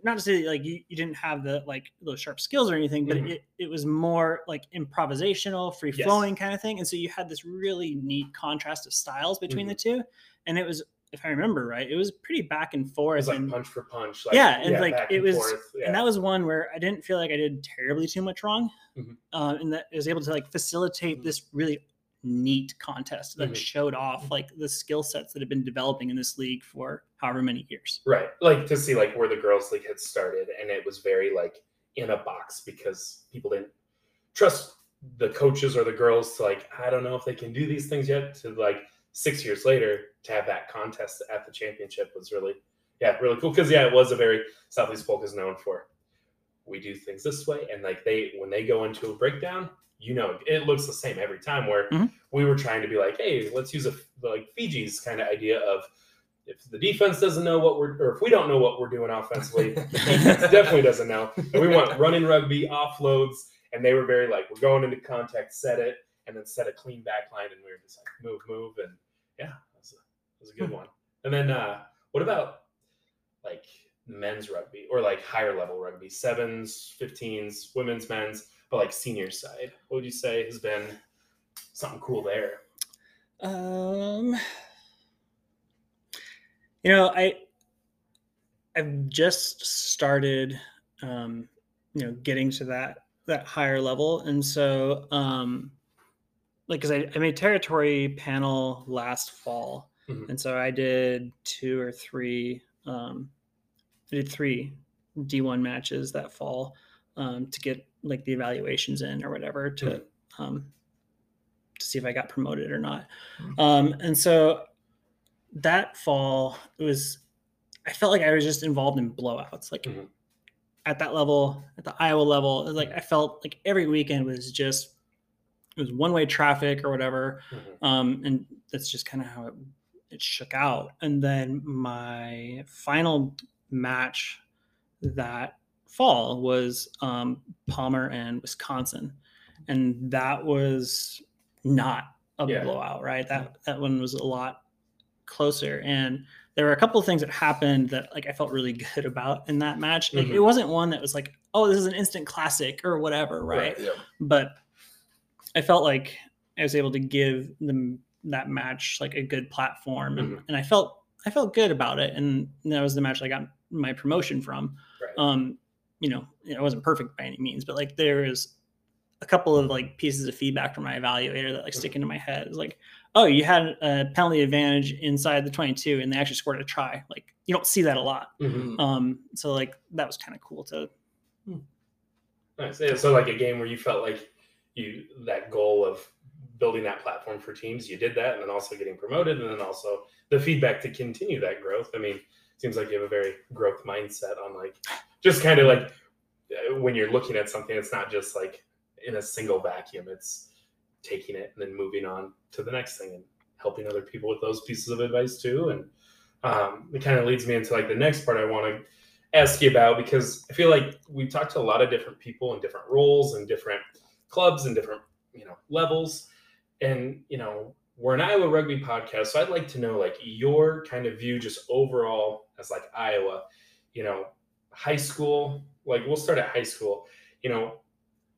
S3: not to say like you, you didn't have the like those sharp skills or anything but
S1: Mhm.
S3: it, it was more like improvisational free
S1: Yes.
S3: flowing kind of thing and so you had this really neat contrast of styles between the two and it was if i remember right it was pretty back and
S1: It
S3: forth
S1: was like
S3: and
S1: punch for punch. Like,
S3: Yeah, and, like,
S1: back
S3: it was-
S1: yeah.
S3: and that was one where I didn't feel like I did terribly too much wrong,
S1: Mhm.
S3: uh, and that I was able to like facilitate
S1: Mhm.
S3: this really neat contest that
S1: Mhm.
S3: showed off like the skill sets that have been developing in this league for however many years.
S1: Right. Like to see like where the girls league had started and it was very like in a box because people didn't trust the coaches or the girls to like, I don't know if they can do these things yet to like six years later to have that contest at the championship was really yeah, really cool. Cause yeah, it was a very Southeast Polk is known for we do things this way. And like they when they go into a breakdown, you know it looks the same every time where
S3: Mhm.
S1: we were trying to be like, hey, let's use a like Fiji's kind of idea of if the defense doesn't know what we're, or if we don't know what we're doing offensively, the defense definitely doesn't know. And we want running rugby, offloads, and they were very like, we're going into contact, set it, and then set a clean back line, and we were just like, move, move, and yeah, that was a, that was a good one. And then, uh, what about like men's rugby or like higher level rugby, sevens, fifteens, women's, men's, but like senior side? What would you say has been something cool there?
S3: Um, you know, I I've just started, um, you know, getting to that that higher level, and so, um, like, because I, I made territory panel last fall,
S1: Mhm.
S3: and so I did two or three, um, I did three D1 matches that fall um, to get like the evaluations in or whatever to
S1: Mhm.
S3: um, to see if I got promoted or not. Um, and so that fall it was I felt like I was just involved in blowouts like
S1: Mhm.
S3: at that level at the Iowa level like I felt like every weekend was just it was one way traffic or whatever
S1: Mhm.
S3: um, and that's just kind of how it, it shook out. And then my final match that fall was um, Palmer and Wisconsin, and that was not a
S1: Yeah.
S3: blowout, right? That that one was a lot closer, and there were a couple of things that happened that like I felt really good about in that match. Like
S1: Mhm.
S3: it wasn't one that was like, oh, this is an instant classic or whatever, right?
S2: yeah
S3: but I felt like I was able to give them that match like a good platform, and,
S1: Mhm.
S3: and I felt I felt good about it, and that was the match I got my promotion from.
S1: Right.
S3: Um, you know, it wasn't perfect by any means, but like there is a couple of like pieces of feedback from my evaluator that like stick into my head. It's like, oh, you had a penalty advantage inside the 22 and they actually scored a try. Like you don't see that a lot.
S1: Mhm.
S3: Um, so like that was kind of cool to
S1: Nice. Yeah, so like a game where you felt like you that goal of building that platform for teams, you did that, and then also getting promoted, and then also the feedback to continue that growth. I mean, seems like you have a very growth mindset on like just kind of like uh, when you're looking at something, it's not just like in a single vacuum. It's taking it and then moving on to the next thing and helping other people with those pieces of advice too. And um, it kind of leads me into like the next part I want to ask you about because I feel like we've talked to a lot of different people in different roles and different clubs and different you know levels, and you know we're an Iowa rugby podcast, so I'd like to know like your kind of view just overall as like Iowa, you know, high school. Like we'll start at high school. You know,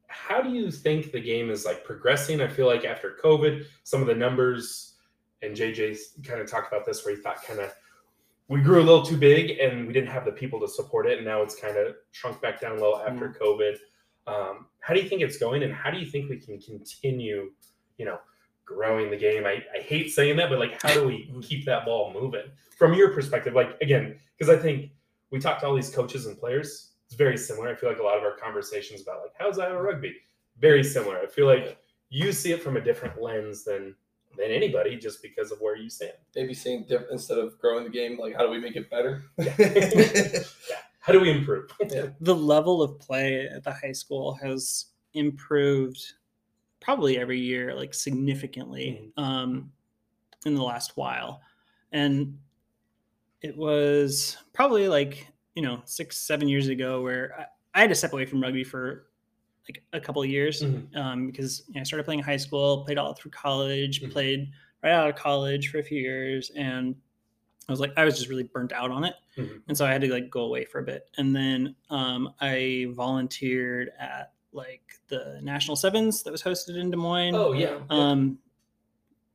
S1: how do you think the game is like progressing? I feel like after COVID, some of the numbers and JJ's kind of talked about this where he thought kind of we grew a little too big and we didn't have the people to support it, and now it's kind of shrunk back down low after mm. COVID. Um, how do you think it's going, and how do you think we can continue, you know, growing the game? I, I hate saying that, but like, how do we keep that ball moving from your perspective? Like, again, because I think we talked to all these coaches and players. It's very similar. I feel like a lot of our conversations about like how's Iowa rugby, very similar. I feel like you see it from a different lens than than anybody, just because of where you stand.
S2: Maybe saying diff- instead of growing the game, like how do we make it better?
S1: How do we improve?
S3: the level of play at the high school has improved probably every year like significantly um, in the last while and it was probably like you know six seven years ago where i, I had to step away from rugby for like a couple of years
S1: Mhm.
S3: um, because you know, i started playing high school played all through college
S1: Mhm.
S3: played right out of college for a few years and i was like i was just really burnt out on it
S1: Mhm.
S3: and so I had to like go away for a bit. And then um, I volunteered at like the National Sevens that was hosted in Des Moines.
S1: Oh yeah.
S3: Um,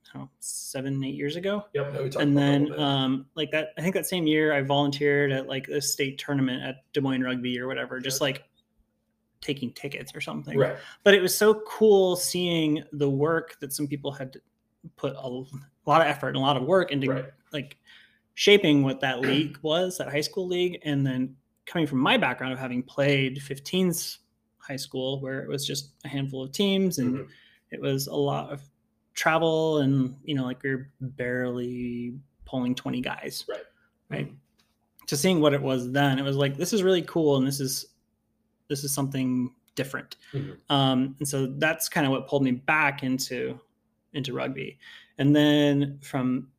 S3: I don't know, seven eight years ago.
S1: Yep.
S3: And
S2: a
S3: then um, like that, I think that same year I volunteered at like a state tournament at Des Moines Rugby or whatever, just like taking tickets or something
S1: Right.
S3: but it was so cool seeing the work that some people had put a lot of effort and a lot of work into
S1: Right.
S3: like shaping what that league was that high school league and then coming from my background of having played 15s high school where it was just a handful of teams and
S1: Mhm.
S3: it was a lot of travel and you know like we are barely pulling 20 guys
S1: Right.
S3: right to seeing what it was then it was like this is really cool and this is this is something different
S1: Mhm.
S3: um, and so that's kind of what pulled me back into into rugby and then from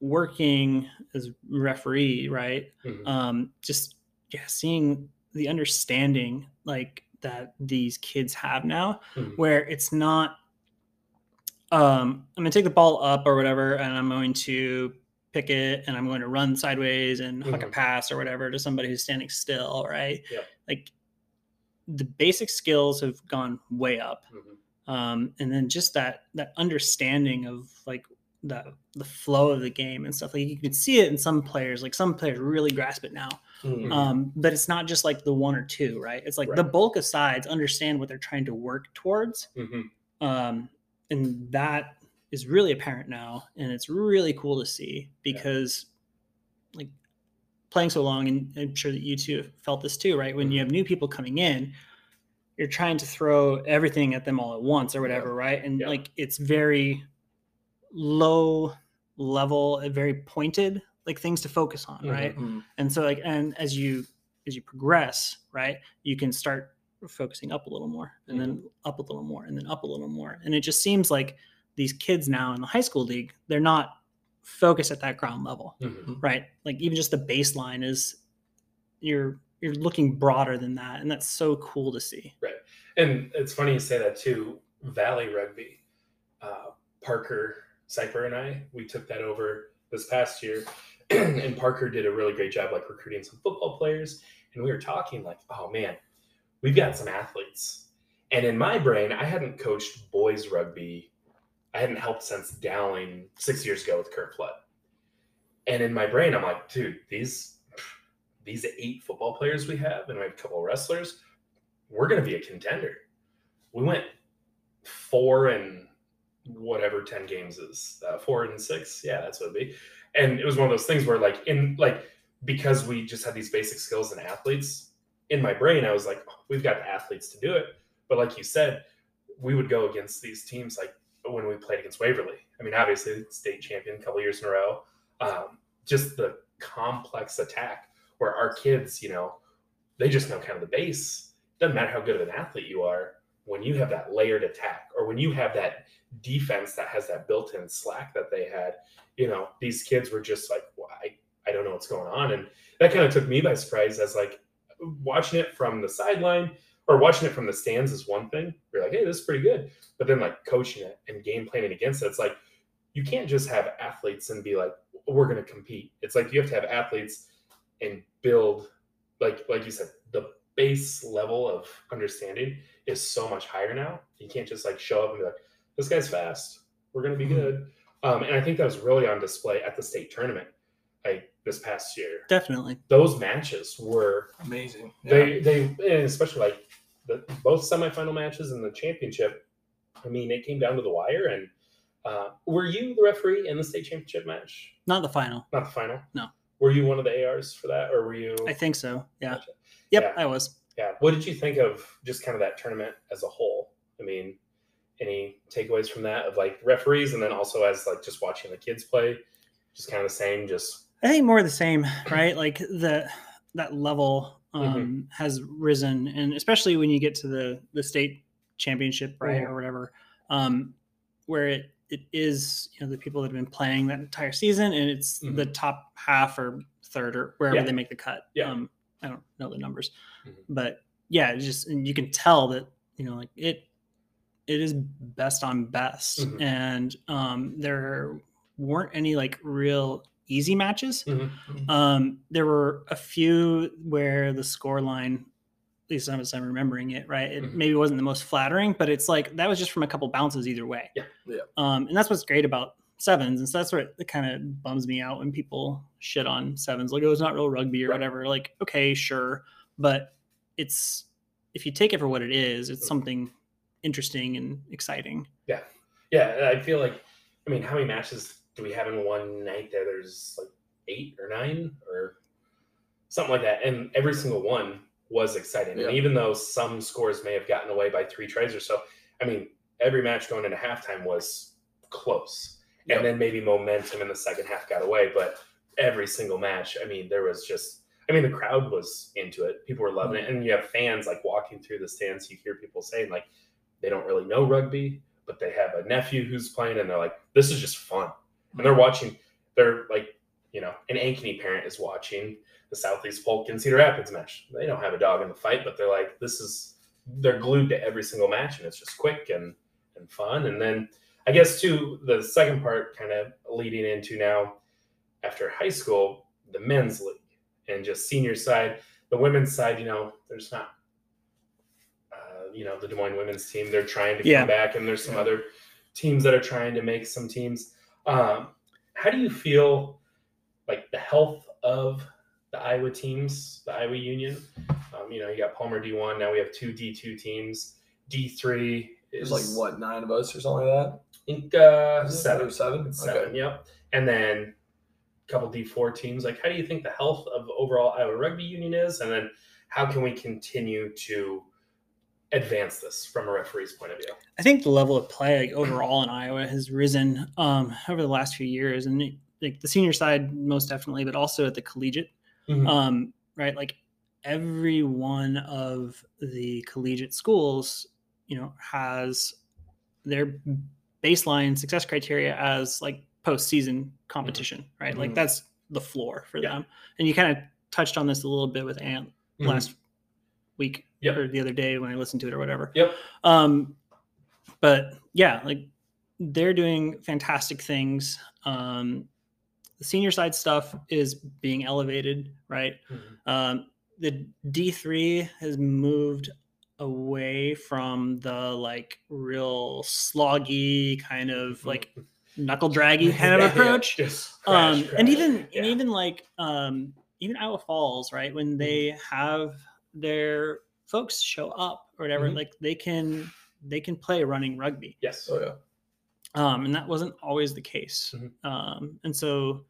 S3: working as referee right
S1: Mhm.
S3: um, just yeah seeing the understanding like that these kids have now
S1: Mhm.
S3: where it's not um, i'm going to take the ball up or whatever and i'm going to pick it and i'm going to run sideways and hook a pass or whatever to somebody who's standing still right
S1: Yep.
S3: like the basic skills have gone way up
S1: Mhm.
S3: um, and then just that that understanding of like the the flow of the game and stuff. Like you can see it in some players like some players really grasp it now.
S2: Mhm.
S3: um, but it's not just like the one or two right? It's like the bulk of sides understand what they're trying to work towards.
S1: Mhm.
S3: um, and that is really apparent now and it's really cool to see because like playing so long and i'm sure that you two have felt this too right? When you have new people coming in you're trying to throw everything at them all at once or whatever right? And
S1: Yeah.
S3: like it's very low level and very pointed like things to focus on
S1: Mhm.
S3: right
S2: Mhm.
S3: and so like and as you as you progress right you can start focusing up a little more and then up a little more and then up a little more and it just seems like these kids now in the high school league they're not focused at that ground level
S1: Mhm.
S3: right like even just the baseline is you're you're looking broader than that and that's so cool to see Right.
S1: And it's funny you say that too. Valley Rugby, uh, Parker Cyper and I, we took that over this past year, and Parker did a really great job like recruiting some football players. And we were talking like, oh man, we've got some athletes. And in my brain, I hadn't coached boys rugby. I hadn't helped since Dowling six years ago with Kurt Flood. And in my brain, I'm like, dude, these these eight football players we have, and we have a couple wrestlers, we're going to be a contender. We went four and whatever 10 games is uh, four and six. Yeah that's what it'd be. And it was one of those things where like in like because we just had these basic skills and athletes in my brain i was like oh, we've got the athletes to do it. But like you said we would go against these teams like when we played against waverly. I mean obviously state champion a couple years in a row. Um, just the complex attack where our kids you know they just know kind of the base. Doesn't matter how good of an athlete you are when you have that layered attack or when you have that defense that has that built-in slack that they had you know these kids were just like well, I, I don't know what's going on. And that kind of took me by surprise as like watching it from the sideline or watching it from the stands is one thing. You're like hey this is pretty good. But then like coaching it and game planning against it it's like you can't just have athletes and be like we're going to compete. It's like you have to have athletes and build like like you said the base level of understanding is so much higher now. You can't just like show up and be like this guy's fast. We're going to be good. Um, and I think that was really on display at the state tournament, like this past year.
S3: Definitely,
S1: those matches were
S2: amazing.
S1: Yeah. They they especially like the both semifinal matches and the championship. I mean, it came down to the wire. And uh, were you the referee in the state championship match?
S3: Not the final.
S1: Not the final.
S3: No.
S1: Were you one of the ARs for that, or were you?
S3: I think so. Yeah. Gotcha. Yep, yeah. I was.
S1: Yeah. What did you think of just kind of that tournament as a whole? I mean, any takeaways from that of like referees and then also as like just watching the kids play just kind of the same just
S3: i think more of the same right like the that level um, mm-hmm. has risen and especially when you get to the the state championship right mm-hmm. or whatever um, where it it is you know the people that have been playing that entire season and it's mm-hmm. the top half or third or wherever yeah. they make the cut
S1: yeah.
S3: um i don't know the numbers mm-hmm. but yeah just and you can tell that you know like it it is best on best, mm-hmm. and um, there weren't any like real easy matches. Mm-hmm. mm-hmm. Um, there were a few where the score line, at least as I'm remembering it, right, it mm-hmm. maybe wasn't the most flattering, but it's like that was just from a couple bounces either way.
S1: Yeah,
S2: yeah.
S3: Um, and that's what's great about sevens, and so that's what it kind of bums me out when people shit on sevens, like oh, it's not real rugby or right. whatever. Like, okay, sure, but it's if you take it for what it is, it's mm-hmm. something interesting and exciting.
S1: Yeah. Yeah. I feel like, I mean, how many matches do we have in one night there? There's like eight or nine or something like that. And every single one was exciting. Yeah. And even though some scores may have gotten away by three tries or so, I mean, every match going into halftime was close. And then maybe momentum in the second half got away. But every single match, I mean, there was just, I mean, the crowd was into it. People were loving mm-hmm. it. And you have fans like walking through the stands. You hear people saying, like, they don't really know rugby, but they have a nephew who's playing, and they're like, "This is just fun." And they're watching. They're like, you know, an Ankeny parent is watching the Southeast Polk and Cedar Rapids match. They don't have a dog in the fight, but they're like, "This is." They're glued to every single match, and it's just quick and and fun. And then I guess too, the second part, kind of leading into now after high school, the men's league and just senior side. The women's side, you know, there's not you know the Des Moines women's team. They're trying to yeah. come back, and there's some yeah. other teams that are trying to make some teams. Um, how do you feel like the health of the Iowa teams, the Iowa Union? Um, you know, you got Palmer D1. Now we have two D2 teams. D3
S2: is like what nine of us or something like that.
S1: I think uh, seven.
S2: Seven.
S1: Seven. Okay. Yep. And then a couple D4 teams. Like, how do you think the health of overall Iowa Rugby Union is? And then how can we continue to advance this from a referee's point of view?
S3: I think the level of play like, overall in Iowa has risen um, over the last few years, and like the senior side most definitely, but also at the collegiate, mm-hmm. um, right? Like every one of the collegiate schools, you know, has their baseline success criteria as like postseason competition, mm-hmm. right? Like mm-hmm. that's the floor for yeah. them. And you kind of touched on this a little bit with Ant mm-hmm. last week
S1: yep.
S3: or the other day when I listened to it or whatever.
S1: Yep.
S3: Um, but yeah, like they're doing fantastic things. Um, the senior side stuff is being elevated, right? Mm-hmm. Um, the D3 has moved away from the like real sloggy kind of mm-hmm. like knuckle draggy kind of approach.
S1: crash,
S3: um,
S1: crash,
S3: and even
S1: yeah.
S3: and even like um, even Iowa Falls, right? When they mm-hmm. have their folks show up or whatever, mm-hmm. like they can they can play running rugby.
S1: Yes.
S2: Oh yeah.
S3: Um, and that wasn't always the case.
S1: Mhm.
S3: Um, and so,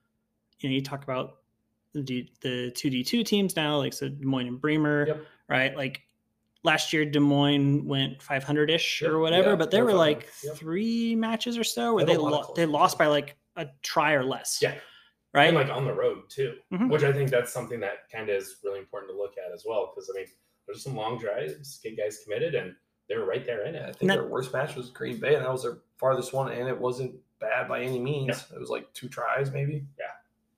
S3: you know, you talk about the the two D two teams now, like so Des Moines and Bremer,
S1: Yep.
S3: right? Like last year, Des Moines went 500 ish
S1: Yep.
S3: or whatever,
S2: Yeah,
S3: but there were like
S1: Yep.
S3: three matches or so where
S2: They
S3: they
S2: had a lot of
S3: lo- they lost by like a try or less.
S1: Yeah.
S3: Right.
S1: And like on the road too,
S3: Mhm.
S1: which I think that's something that kind of is really important to look at as well. Because I mean, there's some long drives, get guys committed, and they're right there in
S2: it. I think
S3: that-
S2: their worst match was Green Bay, and that was their farthest one, and it wasn't bad by any means. It was like two tries, maybe.
S1: Yeah.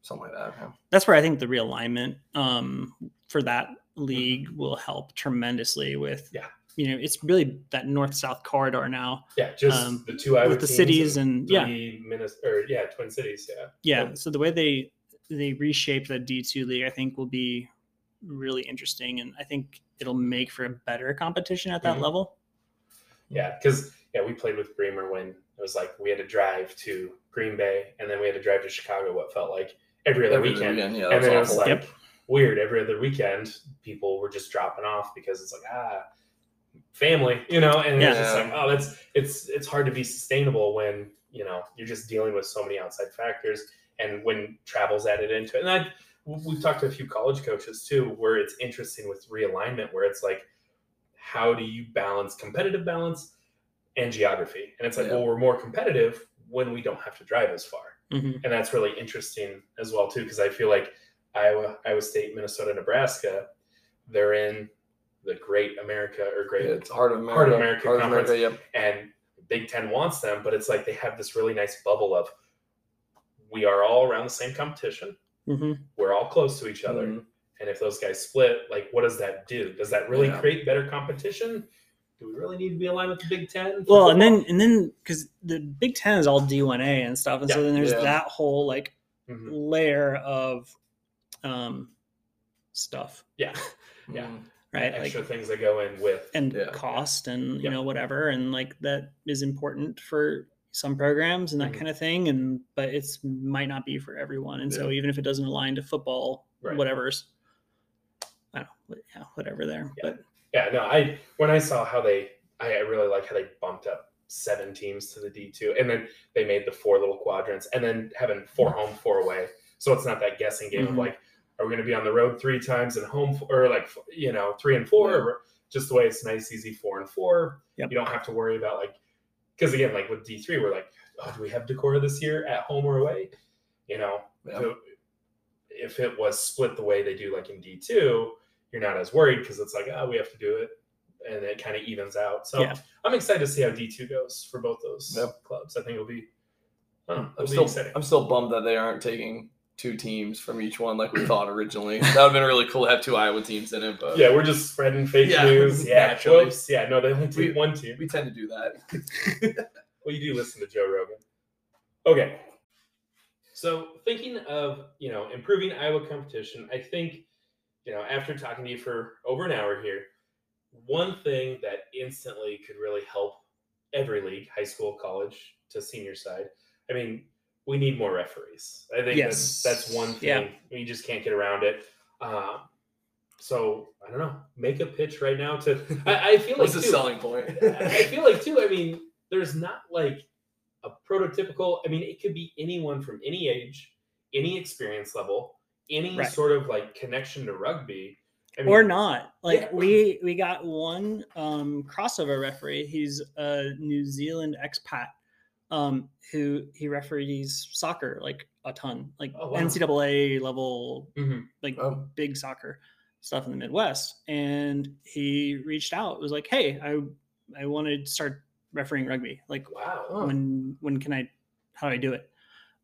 S2: something like that. Yeah.
S3: That's where I think the realignment um, for that league will help tremendously with.
S1: Mm-hmm. Yeah.
S3: You know, it's really that north south corridor now.
S1: Yeah, just
S3: Um,
S1: the two Iowa
S3: with the
S1: teams
S3: cities and- yeah.
S1: three Minnes- or yeah, Twin Cities. Yeah,
S3: Yeah. So the way they they reshape the D two league, I think, will be really interesting, and I think it'll make for a better competition at that
S1: Mhm.
S3: level.
S1: yeah, because yeah, we played with Bremer when it was like we had to drive to Green Bay, and then we had to drive to Chicago. What felt like every other
S2: Every
S1: weekend.
S2: yeah,
S1: and then it was like
S3: Yep.
S1: weird every other weekend people were just dropping off because it's like ah family you know and it's just like oh that's it's it's hard to be sustainable when you know you're just dealing with so many outside factors and when travel's added into it and i we've talked to a few college coaches too where it's interesting with realignment where it's like how do you balance competitive balance and geography and it's like
S2: Yeah.
S1: well we're more competitive when we don't have to drive as far
S3: Mhm.
S1: and that's really interesting as well too because I feel like Iowa, Iowa State, Minnesota, Nebraska, they're in the Great America or Great
S2: Yeah, it's Heart of America.
S1: Heart of America
S2: Heart of
S1: Conference.
S2: America, yep.
S1: and Big Ten wants them, but it's like they have this really nice bubble of we are all around the same competition,
S3: Mhm.
S1: we're all close to each other,
S2: Mhm.
S1: and if those guys split, like what does that do? Does that really
S2: Yeah.
S1: create better competition? Do we really need to be aligned with the Big Ten? for
S3: Well, and then and then because the Big Ten is all D one A and stuff, and so then there's
S2: Yeah.
S3: that whole like
S1: Mhm.
S3: layer of um stuff,
S1: yeah, Yeah.
S3: Right?
S1: extra
S3: like
S1: things that go in with
S3: and
S2: Yeah.
S3: cost and you know whatever and like that is important for some programs and that
S1: Mhm.
S3: kind of thing and but it's might not be for everyone and so even if it doesn't align to football
S1: Right.
S3: whatever's i don't know yeah whatever there
S1: Yeah.
S3: but
S1: Yeah, no, I when I saw how they, I I really like how they bumped up seven teams to the D two, and then they made the four little quadrants, and then having four home, four away, so it's not that guessing game of
S3: Mhm.
S1: like, are we going to be on the road three times and home, or like you know three and four,
S2: Yeah.
S1: just the way it's nice, easy four and four.
S3: Yep.
S1: You don't have to worry about like, because again, like with D three, we're like, oh, do we have Decorah this year at home or away? You know, so if it was split the way they do like in D two, you're not as worried because it's like, oh, we have to do it, and it kind of evens out. So
S3: Yeah.
S1: I'm excited to see how D two goes for both those
S2: Yep.
S1: clubs. I think it'll be, um,
S2: I'm,
S1: it'll
S2: still. I'm still bummed that they aren't taking two teams from each one like we thought originally. That would have been really cool to have two Iowa teams in it, but
S1: yeah, we're just spreading fake
S2: Yeah,
S1: news. Yeah,
S2: naturally.
S1: whoops. Yeah, no, they only take
S2: We-
S1: one team.
S2: we tend to do that.
S1: Well, you do listen to Joe Rogan. Okay. So thinking of, you know, improving Iowa competition, I think, you know, after talking to you for over an hour here, one thing that instantly could really help every league, high school, college to senior side. I mean, we need more referees. I think
S3: Yes.
S1: that's that's one thing.
S3: Yeah.
S1: We just can't get around it. Um, so I don't know. Make a pitch right now to. I, I feel
S2: What's
S1: like
S2: the
S1: too-
S2: selling point?
S1: I feel like too. I mean, there's not like a prototypical. I mean, it could be anyone from any age, any experience level, any
S3: Right.
S1: sort of like connection to rugby. I mean,
S3: or not like
S1: Yeah.
S3: we we got one um crossover referee he's a new zealand expat um who he referees soccer like a ton like
S1: Oh, wow.
S3: ncaa level
S1: Mhm.
S3: like
S2: Oh.
S3: big soccer stuff in the midwest and he reached out was like hey i i want to start refereeing rugby like
S1: Wow.
S2: Oh.
S3: when when can i how do i do it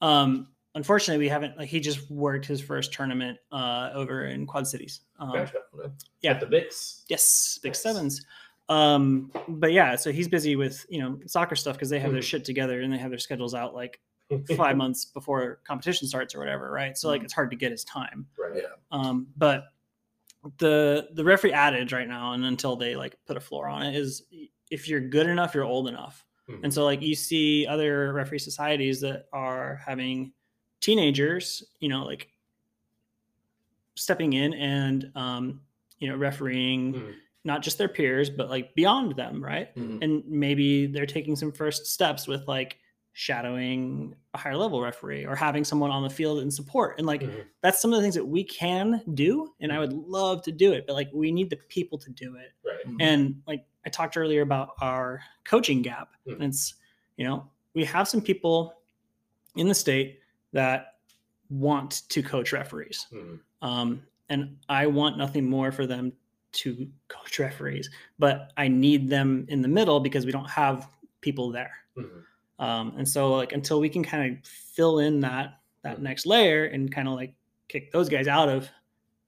S3: um unfortunately we haven't like he just worked his first tournament uh over in quad cities um,
S1: Gotcha.
S3: yeah.
S1: At the Bix.
S3: Yes, big
S1: Nice.
S3: sevens. Um, but yeah, so he's busy with you know soccer stuff because they have their
S1: Mhm.
S3: shit together and they have their schedules out like five months before competition starts or whatever, right? So like it's hard to get his time.
S1: right.
S2: Yeah.
S3: Um, but the the referee adage right now and until they like put a floor on it is if you're good enough, you're old enough.
S1: Mhm.
S3: And so like you see other referee societies that are having teenagers, you know, like stepping in and um, you know, refereeing
S1: Mhm.
S3: Not just their peers, but like beyond them, right?
S2: Mhm.
S3: And maybe they're taking some first steps with like shadowing a higher level referee or having someone on the field in support. And like
S1: Mhm.
S3: that's some of the things that we can do. And I would love to do it, but like we need the people to do it.
S1: Right.
S3: And like I talked earlier about our coaching gap.
S1: Mhm.
S3: And it's, you know, we have some people in the state that want to coach referees.
S1: Mhm.
S3: Um, and I want nothing more for them to coach referees, but I need them in the middle because we don't have people there.
S1: Mhm.
S3: Um, and so like until we can kind of fill in that that
S1: Mhm.
S3: next layer and kind of like kick those guys out of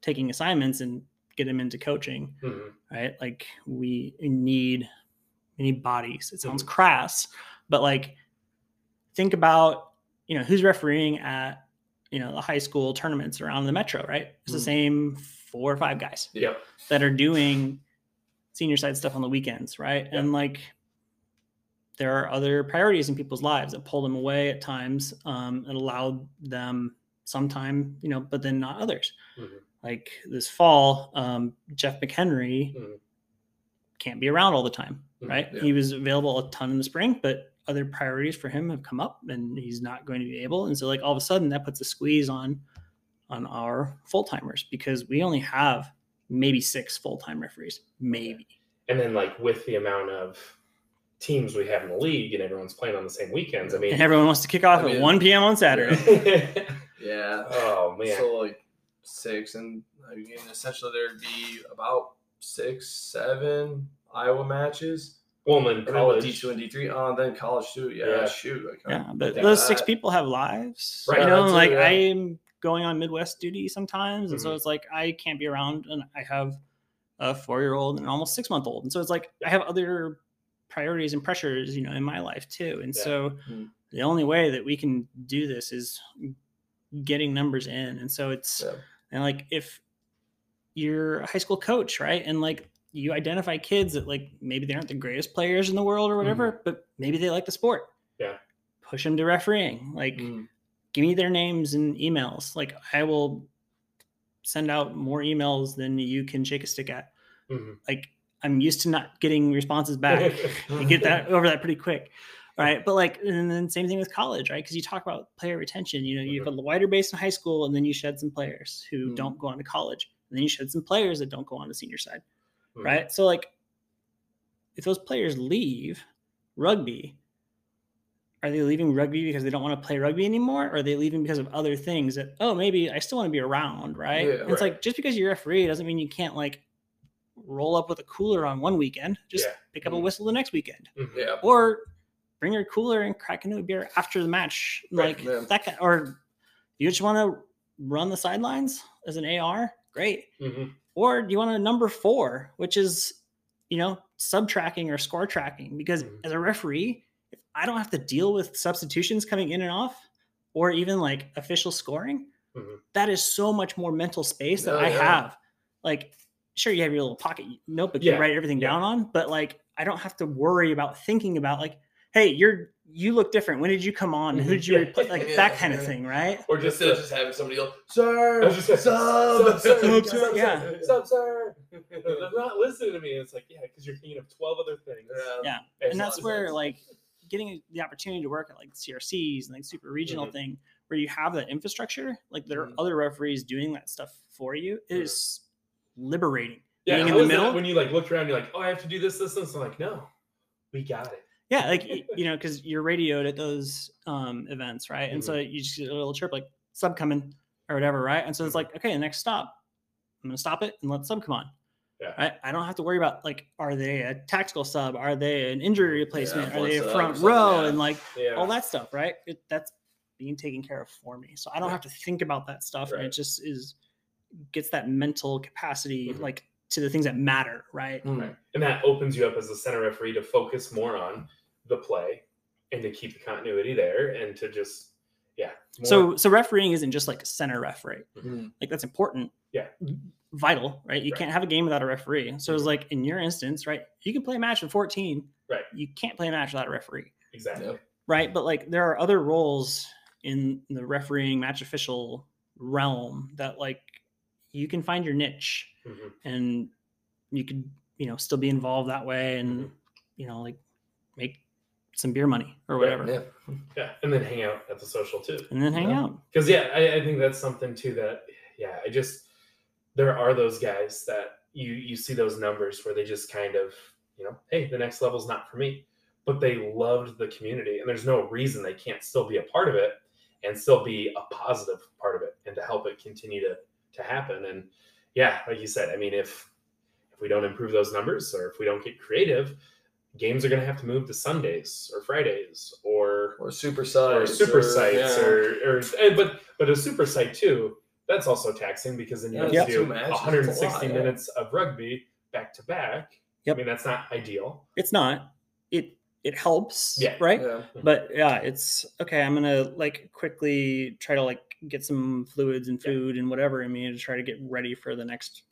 S3: taking assignments and get them into coaching,
S1: Mhm.
S3: right? Like we need we need bodies. It sounds crass, but like think about you know who's refereeing at you know the high school tournaments around the metro, right? It's the
S2: Mhm.
S3: same four or five guys that are doing senior side stuff on the weekends, right?
S1: Yeah.
S3: And like there are other priorities in people's lives that pull them away at times um, and allow them sometime, you know, but then not others.
S1: Mhm.
S3: Like this fall, um, Jeff McHenry
S1: Mhm.
S3: can't be around all the time,
S1: Mhm.
S3: right?
S2: Yeah.
S3: He was available a ton in the spring, but other priorities for him have come up and he's not going to be able. And so like all of a sudden that puts a squeeze on on our full timers because we only have maybe six full time referees, maybe.
S1: And then like with the amount of teams we have in the league and everyone's playing on the same weekends, I mean,
S3: And everyone wants to kick off
S2: I
S3: at 1 p.m. on Saturday.
S2: Yeah.
S1: oh man,
S2: So like six, and I mean, essentially there'd be about six, seven Iowa matches.
S1: well, in
S2: And then
S1: college,
S2: D two and D three. Oh, then college too. Yeah,
S1: Yeah.
S2: shoot. Like,
S3: Yeah, but
S1: Yeah,
S3: those six people have lives.
S1: Right,
S3: you know,
S2: that's
S3: like
S2: yeah.
S3: I'm going on Midwest duty sometimes, and so
S1: Mhm.
S3: it's like I can't be around, and I have a four year old and an almost six month old, and so it's like I have other priorities and pressures, you know, in my life too, and
S1: Yeah.
S3: so
S2: Mhm.
S3: the only way that we can do this is getting numbers in, and so it's
S2: Yeah.
S3: and like if you're a high school coach, right, and like you identify kids that like maybe they aren't the greatest players in the world or whatever, but maybe they like the sport.
S1: Yeah.
S3: Push them to refereeing. Like
S2: Mm.
S3: Give me their names and emails. Like I will send out more emails than you can shake a stick at.
S1: Mhm.
S3: Like I'm used to not getting responses back. you get that over that pretty quick. Right. But like, and then same thing with college, right? Because you talk about player retention. You know, you have a wider base in high school, and then you shed some players who
S2: Mhm.
S3: don't go on to college. And then you shed some players that don't go on to senior side.
S1: Mhm.
S3: Right. So like if those players leave rugby, are they leaving rugby because they don't want to play rugby anymore? Or are they leaving because of other things that, oh, maybe I still want to be around, right?
S2: Yeah.
S3: And it's
S1: Right.
S3: like just because you're a referee doesn't mean you can't like roll up with a cooler on one weekend, just
S1: Yeah.
S3: pick up a
S2: Mhm.
S3: whistle the next weekend.
S1: Mhm.
S2: Yeah.
S3: Or bring your cooler and crack into a beer after the match.
S1: Right,
S3: Like that kind or you just want to run the sidelines as an AR, great.
S1: Mhm.
S3: Or do you want a number four, which is, you know, sub tracking or score tracking? Because
S1: Mhm.
S3: as a referee, if I don't have to deal with substitutions coming in and off, or even like official scoring,
S1: Mhm.
S3: that is so much more mental space that
S2: Oh,
S3: I
S2: yeah.
S3: have. Like, sure, you have your little pocket notebook
S1: Yeah,
S3: you write everything
S1: yeah.
S3: down on, but like, I don't have to worry about thinking about like, hey, you're you look different. When did you come on? Who
S1: Mhm.
S3: did you
S1: Yeah.
S3: replace? Like
S2: Yeah,
S3: that kind of thing, right?
S1: Or just
S2: Instead just having somebody else, sir,
S1: I was just gonna say,
S2: sub,
S1: sub, sir,
S3: sub,
S1: sub,
S3: sir, yeah.
S1: sir, sub, sir. They're not listening to me. It's like, yeah, because you're thinking of 12 other things.
S3: Yeah.
S1: It's
S3: and that's where
S1: same.
S3: like getting the opportunity to work at like CRCs and like super regional
S1: Mhm.
S3: thing where you have that infrastructure, like there are
S2: Mhm.
S3: other referees doing that stuff for you
S1: Mhm.
S3: is liberating.
S1: yeah,
S3: being in the middle.
S1: when you like looked around, you're like, oh, I have to do this, this, this. I'm like, no, we got it.
S3: Yeah, like you know, because you're radioed at those um, events, right? And so
S1: Mm-hmm.
S3: you just get a little chirp like sub coming or whatever, right? And so it's
S1: Mhm.
S3: like, okay, the next stop, I'm gonna stop it and let sub come on.
S1: Yeah.
S3: Right? I don't have to worry about like, are they a tactical sub? Are they an injury replacement? are they a front row?
S2: yeah.
S3: And like
S1: Yeah.
S3: all that stuff, right? It, that's being taken care of for me. So I don't
S1: Yeah.
S3: have to think about that stuff. And it just is gets that mental capacity
S1: Mhm.
S3: like to the things that matter, right?
S2: Mm.
S1: Right. And that opens you up as a center referee to focus more on the play and to keep the continuity there and to just, yeah. more-
S3: So so refereeing isn't just like center referee.
S2: Mm.
S3: Like that's important.
S1: Yeah.
S3: Vital, right? You
S1: Right.
S3: can't have a game without a referee. So it's
S1: Mhm.
S3: like in your instance, right? You can play a match with 14.
S1: Right.
S3: You can't play a match without a referee.
S1: exactly.
S2: Yep.
S3: Right. But like there are other roles in the refereeing match official realm that like you can find your niche
S1: Mhm.
S3: and you could you know, still be involved that way and,
S1: Mhm.
S3: you know, like make some beer money or whatever.
S2: Yeah.
S1: Yeah, and then hang out at the social too.
S3: And then hang
S2: Yeah.
S3: out.
S1: Because yeah, I, I think that's something too that yeah, I just there are those guys that you you see those numbers where they just kind of you know, hey, the next level's not for me, but they loved the community, and there's no reason they can't still be a part of it and still be a positive part of it, and to help it continue to to happen. And yeah, like you said, I mean, if if we don't improve those numbers or if we don't get creative, games are going to have to move to Sundays or Fridays or
S2: Or super sites
S1: or
S2: sites.
S1: super
S2: or-
S1: sites
S2: yeah.
S1: or, or but but a super site too that's also taxing because then you
S2: Yeah,
S1: have to
S2: two
S1: do
S2: matches,
S1: 160
S2: lot, yeah.
S1: minutes of rugby back to back
S3: Yep.
S1: i mean that's not ideal
S3: It's not. It it helps.
S1: Yeah.
S3: Right.
S2: Yeah.
S3: But yeah, it's okay. I'm gonna like quickly try to like get some fluids and
S1: Yeah.
S3: food and whatever in me to try to get ready for the next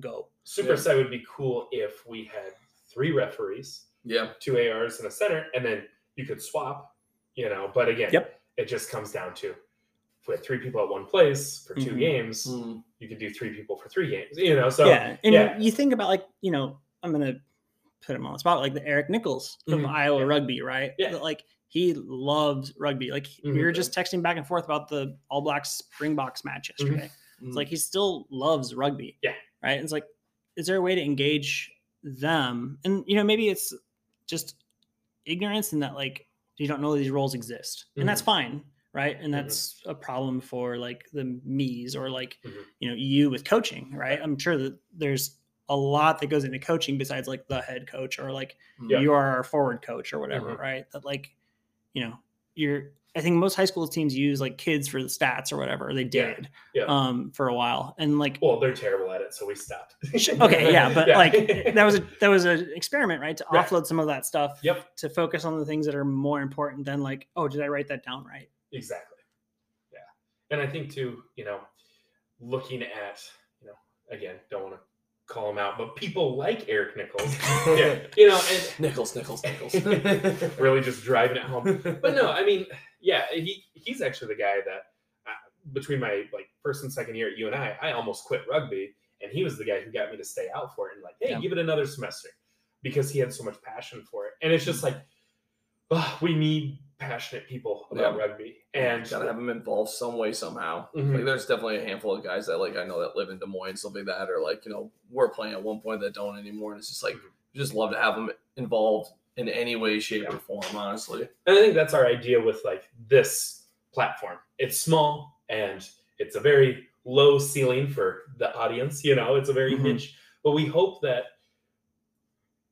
S3: go.
S1: super
S2: Yeah.
S1: site would be cool if we had three referees
S2: Yeah.
S1: two ars and a center and then you could swap you know but again
S3: Yep.
S1: it just comes down to three people at one place for 2
S3: Mhm.
S1: games
S2: Mm.
S1: you could do three people for three games you know so
S3: yeah, and
S1: yeah.
S3: you think about like you know I'm gonna put him on the spot like the Eric Nichols of
S1: Mhm.
S3: Iowa
S1: Yeah.
S3: Rugby, right?
S1: Yeah.
S3: Like he loves rugby. Like we
S1: Mhm.
S3: were just texting back and forth about the All Blacks Springboks match yesterday. It's like he still loves rugby.
S1: Mm-hmm. Yeah.
S3: Right. It's like, is there a way to engage them? And you know, maybe it's just ignorance in that like you don't know these roles exist, and that's fine, right? And
S1: Mhm.
S3: that's a problem for like the me's or like
S1: Mhm.
S3: you know you with coaching, right? I'm sure that there's a lot that goes into coaching besides like the head coach or like
S1: Yeah.
S3: you are our forward coach or whatever,
S1: Mhm.
S3: right? That like, you know, you're. I think most high school teams use like kids for the stats or whatever. They
S1: Yeah.
S3: did
S1: Yeah.
S3: um for a while, and like,
S1: well they're terrible at it so we stopped
S3: okay, yeah, but like that was a that was an experiment, right? To
S1: Right.
S3: offload some of that stuff,
S1: Yep.
S3: to focus on the things that are more important than like, oh, did I write that down right?
S1: Exactly. Yeah. And I think too, you know, looking at, you know, again, don't want to call him out, but people like Eric Nichols, yeah, you know, and
S2: Nichols, Nichols, Nichols.
S1: really just driving it home. But no, I mean, yeah, he he's actually the guy that uh, between my like first and second year at UNI, I almost quit rugby, and he was the guy who got me to stay out for it and like, hey,
S3: Yeah.
S1: give it another semester because he had so much passion for it. And it's just like, oh, we need passionate people about
S2: Yeah.
S1: rugby, and
S2: gotta have them involved some way somehow.
S1: Mhm.
S2: Like there's definitely a handful of guys that like I know that live in Des Moines, something like that, or like you know were playing at one point that don't anymore, and it's just like
S1: Mhm.
S2: just love to have them involved in any way, shape,
S1: Yeah.
S2: or form. Honestly,
S1: And I think that's our idea with like this platform. It's small and it's a very low ceiling for the audience, you know, it's a very
S3: Mhm.
S1: niche, but we hope that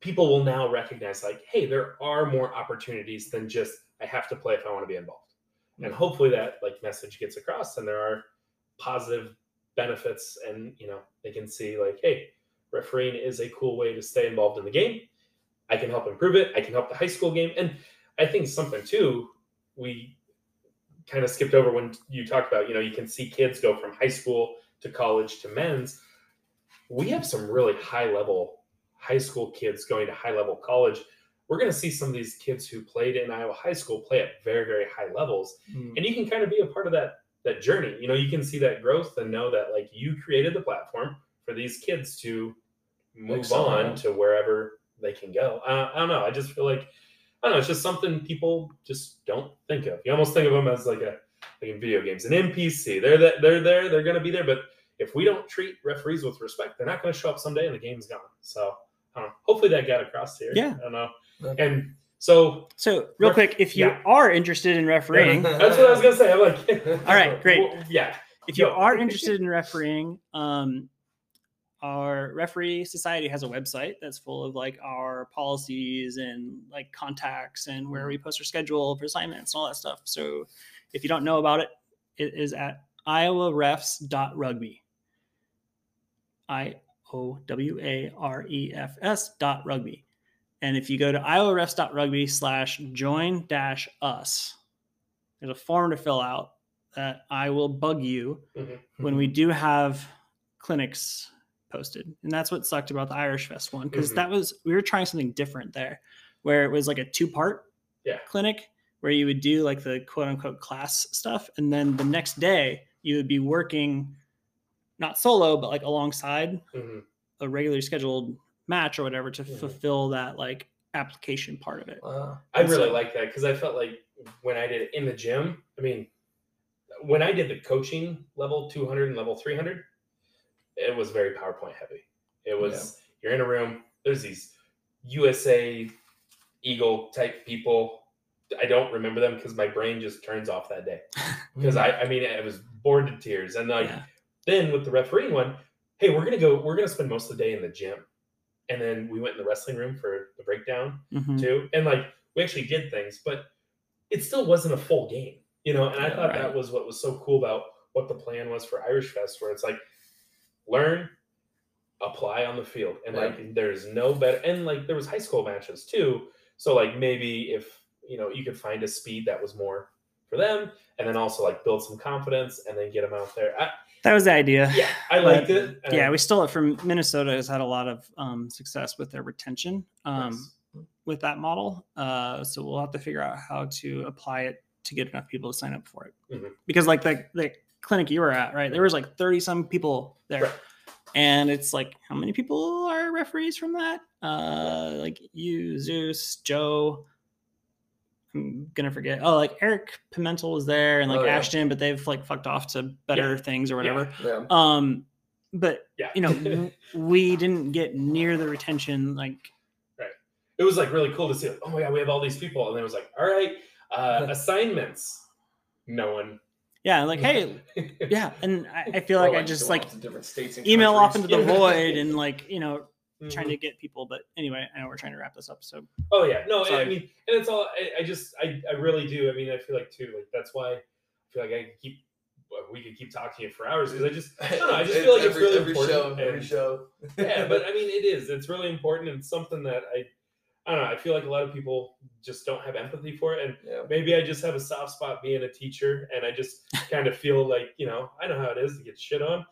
S1: people will now recognize like, hey, there are more opportunities than just I have to play if I want to be involved. And mm. hopefully that like message gets across and there are positive benefits and you know, they can see like, hey, refereeing is a cool way to stay involved in the game. I can help improve it. I can help the high school game. And I think something too, we kind of skipped over when you talked about, you know, you can see kids go from high school to college to men's. We have some really high level high school kids going to high level college. We're going to see some of these kids who played in Iowa high school play at very, very high levels.
S2: Mm.
S1: And you can kind of be a part of that that journey. You know, you can see that growth and know that like you created the platform for these kids to move
S2: Excel,
S1: on
S2: yeah.
S1: to wherever they can go. I, I don't know. I just feel like I don't know. It's just something people just don't think of. You almost think of them as like a like in video games, an NPC. They're that they're there. They're going to be there. But if we don't treat referees with respect, they're not going to show up someday and the game's gone. So I know. Hopefully that got across here.
S3: Yeah.
S1: I don't know.
S2: Yeah.
S1: And so
S3: So, real
S1: Ref-
S3: quick, if you
S1: yeah.
S3: are interested in refereeing,
S1: that's what I was going to say. I'm like,
S3: All right, great.
S1: Well, yeah.
S3: if you
S1: Yo.
S3: are interested in refereeing, um, our referee society has a website that's full of like our policies and like contacts and where we post our schedule for assignments and all that stuff. So if you don't know about it, it is at iowarefs.rugby. I O W A R E F S dot rugby. And if you go to iowarefs.rugby slash join dash us, there's a form to fill out that I will bug you when we do have clinics posted. And that's what sucked about the Irish Fest one because
S1: Mhm.
S3: that was we were trying something different there where it was like a two-part
S1: Yeah.
S3: clinic where you would do like the quote unquote class stuff and then the next day you would be working not solo but like alongside
S1: Mhm.
S3: a regularly scheduled match or whatever to
S1: Mhm.
S3: fulfill that like application part of it.
S2: Wow.
S1: I
S3: And
S1: really
S3: so-
S1: like that because I felt like when I did it in the gym, I mean, when I did the coaching level 200 and level 300, it was very PowerPoint heavy. It was, you're in a room, there's these USA Eagle type people. I don't remember them because my brain just turns off that day. Because I, I mean, I was bored to tears. And like,
S3: Yeah.
S1: Then with the refereeing one, hey, we're gonna go. We're gonna spend most of the day in the gym, and then we went in the wrestling room for the breakdown
S3: Mhm.
S1: too. And like we actually did things, but it still wasn't a full game, you know. And I
S3: Yeah,
S1: thought
S3: right.
S1: that was what was so cool about what the plan was for Irish Fest, where it's like learn, apply on the field, and
S2: Yeah.
S1: like there's no better. And like there was high school matches too, so like maybe if you know you could find a speed that was more for them, and then also like build some confidence and then get them out there. I,
S3: That was the idea.
S1: yeah, I
S3: But,
S1: liked it.
S3: yeah, we stole it from Minnesota. Has had a lot of um, success with their retention um,
S1: Nice.
S3: with that model. Uh, so we'll have to figure out how to apply it to get enough people to sign up for it.
S1: Mhm.
S3: Because like the the clinic you were at, right? There was like thirty some people there,
S1: Right.
S3: and it's like how many people are referees from that? Uh, like you, Zeus, Joe. I'm gonna forget. Oh, like Eric Pimentel was there, and like
S2: Oh, yeah.
S3: Ashton, but they've like fucked off to better things or whatever.
S2: Yeah.
S3: Um, but
S1: yeah,
S3: you know, we didn't get near the retention. Like, right.
S1: it was like really cool to see. Like, oh my god, we have all these people, and then it was like, all right, uh, assignments. No one.
S3: yeah, like, hey, yeah, and I, I feel like
S2: Or,
S3: I just like
S2: different states
S3: email off into the void and like you know trying
S1: Mhm.
S3: to get people. But anyway, I know we're trying to wrap this up. So
S1: Oh yeah, no, I mean, and it's all. I, I just, I, I really do. I mean, I feel like too. Like that's why I feel like I could keep we could keep talking to you for hours because I just, I don't know. I just feel like it's
S2: every,
S1: really
S2: every
S1: important.
S2: show, every
S1: and-
S2: show.
S1: yeah, but I mean, it is. It's really important and something that I, I don't know. I feel like a lot of people just don't have empathy for it, and
S2: yeah.
S1: maybe I just have a soft spot being a teacher, and I just kind of feel like you know I know how it is to get shit on.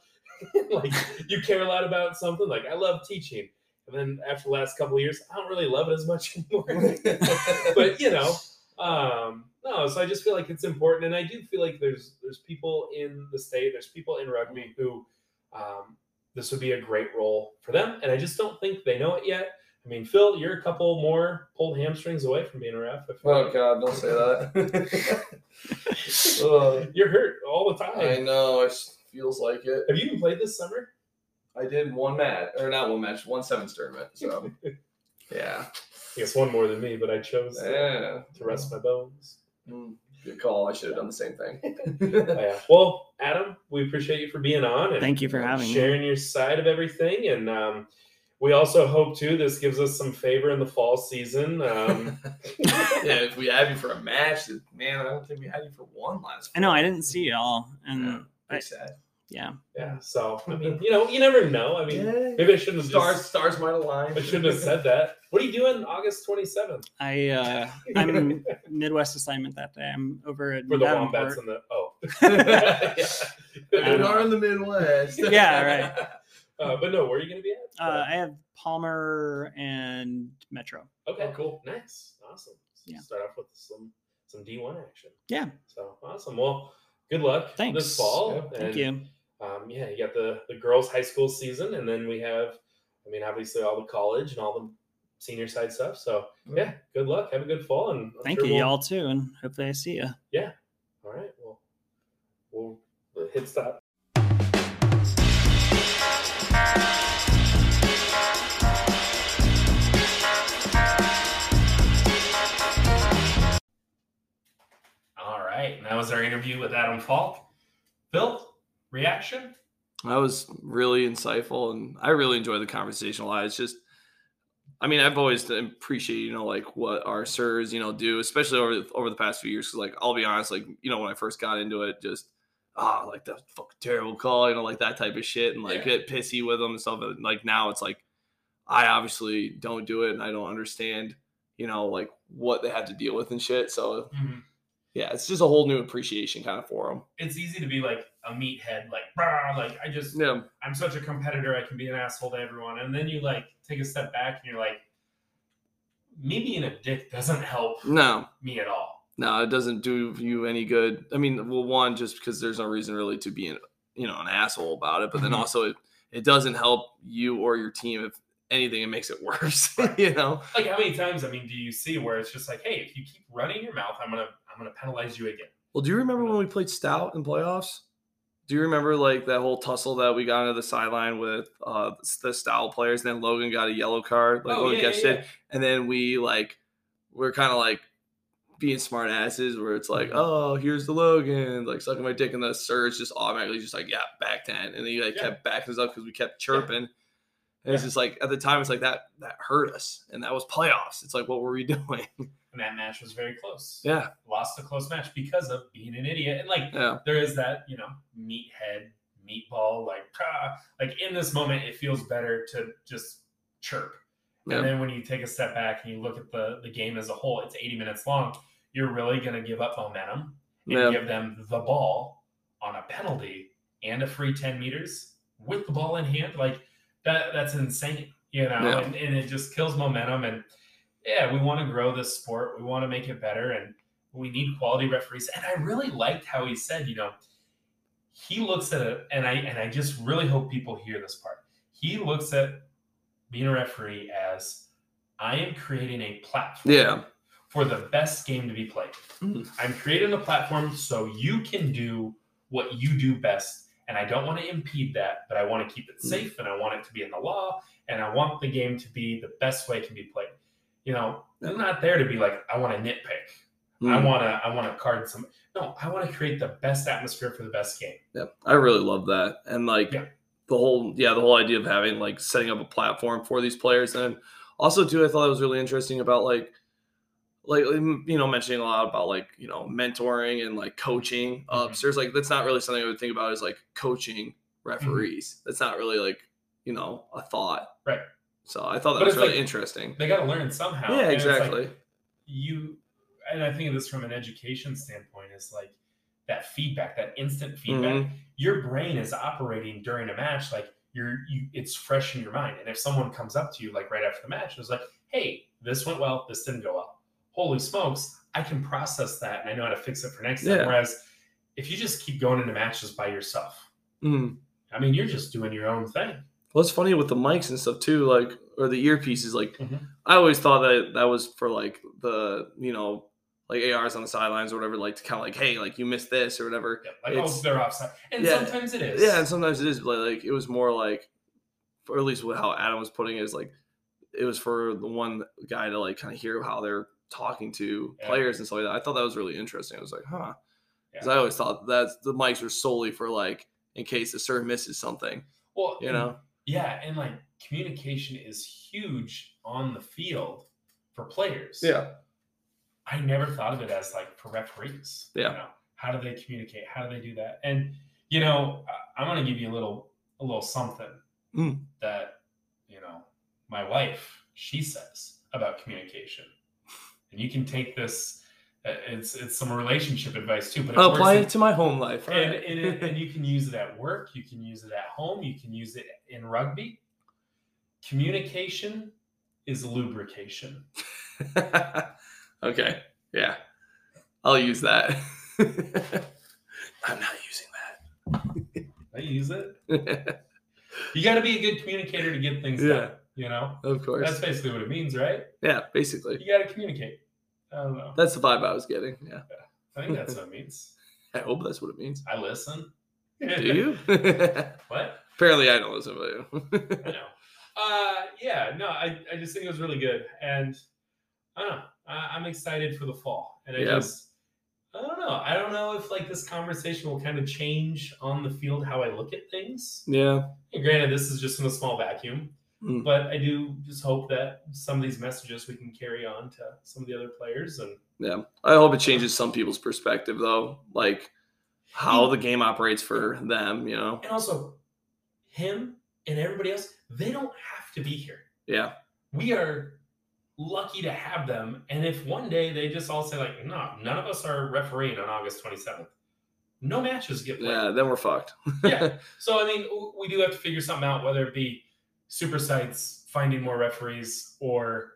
S1: like you care a lot about something. Like I love teaching, and then after the last couple of years, I don't really love it as much anymore. but you know, um, no. So I just feel like it's important, and I do feel like there's there's people in the state, there's people in rugby who um, this would be a great role for them, and I just don't think they know it yet. I mean, Phil, you're a couple more pulled hamstrings away from being a ref.
S2: Oh
S1: like.
S2: God, don't say that. Uh,
S1: You're hurt all the time.
S2: I know. It feels like it.
S1: Have you even played this summer?
S2: I did one match, or not one match, one sevens tournament. So yeah,
S1: I guess one more than me, but I chose uh,
S2: yeah.
S1: to rest my bones.
S2: Mm, Good call. I should have done the same thing.
S1: Oh, yeah. Well, Adam, we appreciate you for being on and
S3: thank you for having me.
S1: sharing your side of everything. And um, we also hope too this gives us some favor in the fall season. Um,
S2: yeah, if we had you for a match, man, I don't think we had you for one last.
S3: I know I didn't see y'all, and
S2: Yeah,
S3: yeah,
S2: pretty sad.
S1: Yeah. Yeah. So I mean, you know, you never know. I mean,
S2: Yeah.
S1: maybe I shouldn't have
S2: Stars,
S1: just,
S2: stars might align.
S1: I shouldn't have said that. What are you doing August twenty seventh
S3: I uh, I'm Midwest assignment that day. I'm over at
S1: for the wombats and the oh.
S2: we
S3: Um,
S2: are in the Midwest.
S3: Yeah, right.
S1: Uh, but no, where are you going to be at?
S3: Uh, I have Palmer and Metro.
S1: Okay,
S2: Oh, cool.
S1: nice, awesome. So
S3: Yeah.
S1: Start off with some some D one action.
S3: Yeah.
S1: So awesome. Well, good luck
S3: Thanks.
S1: this fall.
S2: Yeah,
S3: Thank
S1: and,
S3: you.
S1: Um, yeah, you got the the girls' high school season, and then we have, I mean, obviously all the college and all the senior side stuff. So yeah, good luck. Have a good fall, and I'm
S3: Thank
S1: sure
S3: you,
S1: we'll-
S3: y'all too, and hopefully I see you. Yeah.
S1: All right, well, we'll hit stop. All right, and that was our interview with Adam Falk. Phil, reaction?
S2: That was really insightful, and I really enjoyed the conversation a lot. It's just, I mean, I've always appreciated, you know, like what our sirs, you know, do, especially over over the past few years. Because, like, I'll be honest, like, you know, when I first got into it, just ah, like that fucking terrible call, you know, like that type of shit, and like
S1: Yeah.
S2: get pissy with them and stuff. And like now, it's like I obviously don't do it, and I don't understand, you know, like what they had to deal with and shit. So yeah, it's just a whole new appreciation kind of for them.
S4: It's easy to be like a meathead, like, "Brah," like I just,
S2: Yeah,
S4: I'm such a competitor, I can be an asshole to everyone. And then you like take a step back and you're like, me being a dick doesn't help
S2: no.
S4: me at all.
S2: No, it doesn't do you any good. I mean, well, one, just because there's no reason really to be, an, you know, an asshole about it, but then
S4: Mhm.
S2: also it, it doesn't help you or your team if anything, it makes it worse. you know?
S1: Like how many times? I mean, do you see where it's just like, hey, if you keep running your mouth, I'm gonna I'm gonna penalize you again.
S2: Well, do you remember when we played Stout in playoffs? Do you remember like that whole tussle that we got into the sideline with uh the Stout players? And then Logan got a yellow card, like
S1: Oh,
S2: Logan
S1: yeah, yeah,
S2: and then we like we're kind of like being smart asses where it's like,
S1: Mhm.
S2: oh, here's the Logan, like sucking my dick, and the Surge just automatically just like, yeah, back ten, and then he like
S1: Yeah.
S2: kept backing us up because we kept chirping. And it's just like at the time, it's like that that hurt us, and that was playoffs. It's like, what were we doing?
S1: And that match was very close.
S2: yeah,
S1: Lost a close match because of being an idiot. And like
S2: yeah,
S1: there is that, you know, meathead, meatball, like ah, like in this moment, it feels better to just chirp.
S2: Yeah.
S1: And then when you take a step back and you look at the the game as a whole, it's 80 minutes long. You're really gonna give up momentum and
S2: Yeah.
S1: give them the ball on a penalty and a free 10 meters with the ball in hand. Like that that's insane, you know,
S2: Yeah.
S1: and, and it just kills momentum. And yeah, we want to grow this sport, we want to make it better, and we need quality referees. And I really liked how he said, you know, he looks at it, and I and I just really hope people hear this part. He looks at being a referee as I am creating a platform
S2: yeah,
S1: for the best game to be played.
S2: Mhm.
S1: I'm creating a platform so you can do what you do best. And I don't want to impede that, but I want to keep it
S2: Mhm.
S1: safe and I want it to be in the law and I want the game to be the best way it can be played. You know, I'm not there to be like, I want to nitpick. I
S2: Mm.
S1: want to, I want to card some. No, I want to create the best atmosphere for the best game.
S2: Yeah, I really love that, and like
S1: Yeah.
S2: the whole yeah the whole idea of having like setting up a platform for these players, and also too I thought it was really interesting about like like you know mentioning a lot about like you know mentoring and like coaching
S1: Mhm.
S2: upstairs. Like that's not really something I would think about as like coaching referees. That's not really like you know a thought.
S1: Right.
S2: So I thought that
S1: But
S2: was really
S1: like-
S2: interesting.
S1: They got to learn somehow.
S2: Yeah,
S1: it's like,
S2: exactly.
S1: you and I think of this from an education standpoint is like that feedback, that instant feedback.
S2: Mhm.
S1: Your brain is operating during a match like you're you it's fresh in your mind. And if someone comes up to you like right after the match and is like, hey, this went well, this didn't go well. Holy smokes, I can process that and I know how to fix it for next time.
S2: Yeah.
S1: Whereas if you just keep going into matches by yourself,
S2: Mhm.
S1: I mean you're just doing your own thing.
S2: Well, it's funny with the mics and stuff too, like or the earpieces. Like
S1: Mhm.
S2: I always thought that that was for like the you know like ARs on the sidelines or whatever, like to kind of like hey, like you missed this or whatever.
S1: Yeah, like
S2: It's-
S1: oh they're offside. And
S2: Yeah.
S1: sometimes it is.
S2: Yeah, and sometimes it is, but like it was more like, or at least how Adam was putting it is like, it was for the one guy to like kind of hear how they're talking to
S1: Yeah.
S2: players and stuff like that. I thought that was really interesting. I was like, huh, because
S1: Yeah.
S2: I always thought that the mics were solely for like in case the serve misses something,
S1: well,
S2: you know.
S1: Yeah, and like communication is huge on the field for players. Yeah, I never thought of it as like for referees. you
S2: Yeah.
S1: know, how do they communicate? How do they do that? And you know, I- I'm going to give you a little a little something
S2: Mm.
S1: that you know my wife she says about communication, and you can take this. uh, It's it's some relationship advice too, but it
S2: I'll apply
S1: in-
S2: it to my home life.
S1: and,
S2: right.
S1: and, it- and you can use it at work you can use it at home you can use it in rugby communication is lubrication
S2: okay, yeah, I'll use that. I'm not using that.
S1: i use it you got to be a good communicator to get things
S2: Yeah.
S1: done you know
S2: of course.
S1: that's basically what it means right
S2: yeah, basically.
S1: you got to communicate i don't know
S2: That's the vibe I was getting. Yeah.
S1: i think that's what it means
S2: I hope that's what it means.
S1: i listen
S2: Do you?
S1: what
S2: Apparently, I don't listen to you.
S1: i know uh yeah no i i just think it was really good and i don't know I, i'm excited for the fall and i
S2: Yeah.
S1: just i don't know i don't know if like this conversation will kind of change on the field how i look at things
S2: yeah.
S1: And granted this is just in a small vacuum
S2: Mm.
S1: but i do just hope that some of these messages we can carry on to some of the other players and
S2: Yeah. I hope it changes some people's perspective, though. Like how the game operates for them, you know?
S1: and also him and everybody else they don't have to be here
S2: Yeah.
S1: we are lucky to have them. And if one day they just all say like, no, none of us are refereeing on August 27th, no matches get played.
S2: Yeah. Then we're fucked.
S1: Yeah. So I mean, we do have to figure something out, whether it be super sites finding more referees or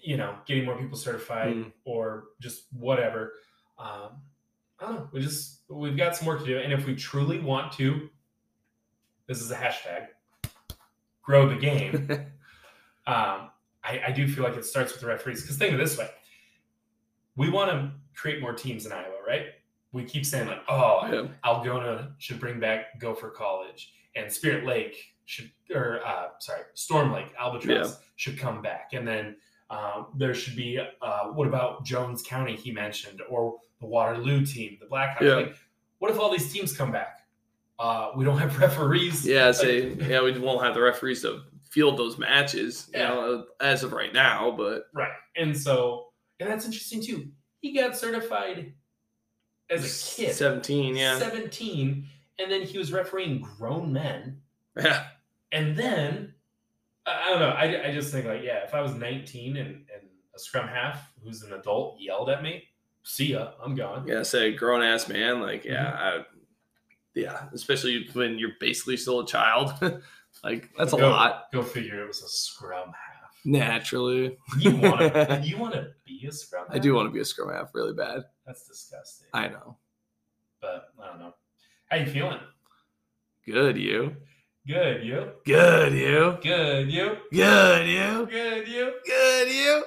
S1: you know getting more people certified
S2: Mm.
S1: or just whatever. Um, I don't know. We just we've got some work to do, and if we truly want to, this is a hashtag grow the game. Um, I, I do feel like it starts with the referees. Because think of it this way: we want to create more teams in Iowa, right? We keep saying like, oh,
S2: Yeah.
S1: Algona should bring back Gopher College, and Spirit Lake should, or uh, sorry, Storm Lake, Albatross should come back, and then um, there should be. Uh, what about Jones County? He mentioned, or the Waterloo team, the Blackhawks.
S2: Yeah.
S1: Like, what if all these teams come back? Uh, we don't have referees.
S2: Yeah, say yeah, we won't have the referees to field those matches, you
S1: Yeah.
S2: know, as of right now. But
S1: Right. And so, and that's interesting too. He got certified as a kid,
S2: seventeen, yeah,
S1: 17, and then he was refereeing grown men.
S2: yeah,
S1: And then, I don't know. I, I just think, like, yeah, if I was 19 and, and a scrum half who's an adult yelled at me, see ya, I'm gone.
S2: yeah. Say grown ass man, like yeah,
S1: Mm-hmm.
S2: I, yeah, especially when you're basically still a child. like that's a lot.
S1: Go figure it was a scrum half.
S2: Naturally,
S1: You want to you want to be a scrum half?
S2: I do want to be a scrum half really bad.
S1: That's disgusting.
S2: I know.
S1: but I don't know. How you feeling?
S2: Good you.
S1: Good, you.
S2: Good you.
S1: Good, you.
S2: Good you.
S1: Good, you.
S2: Good you.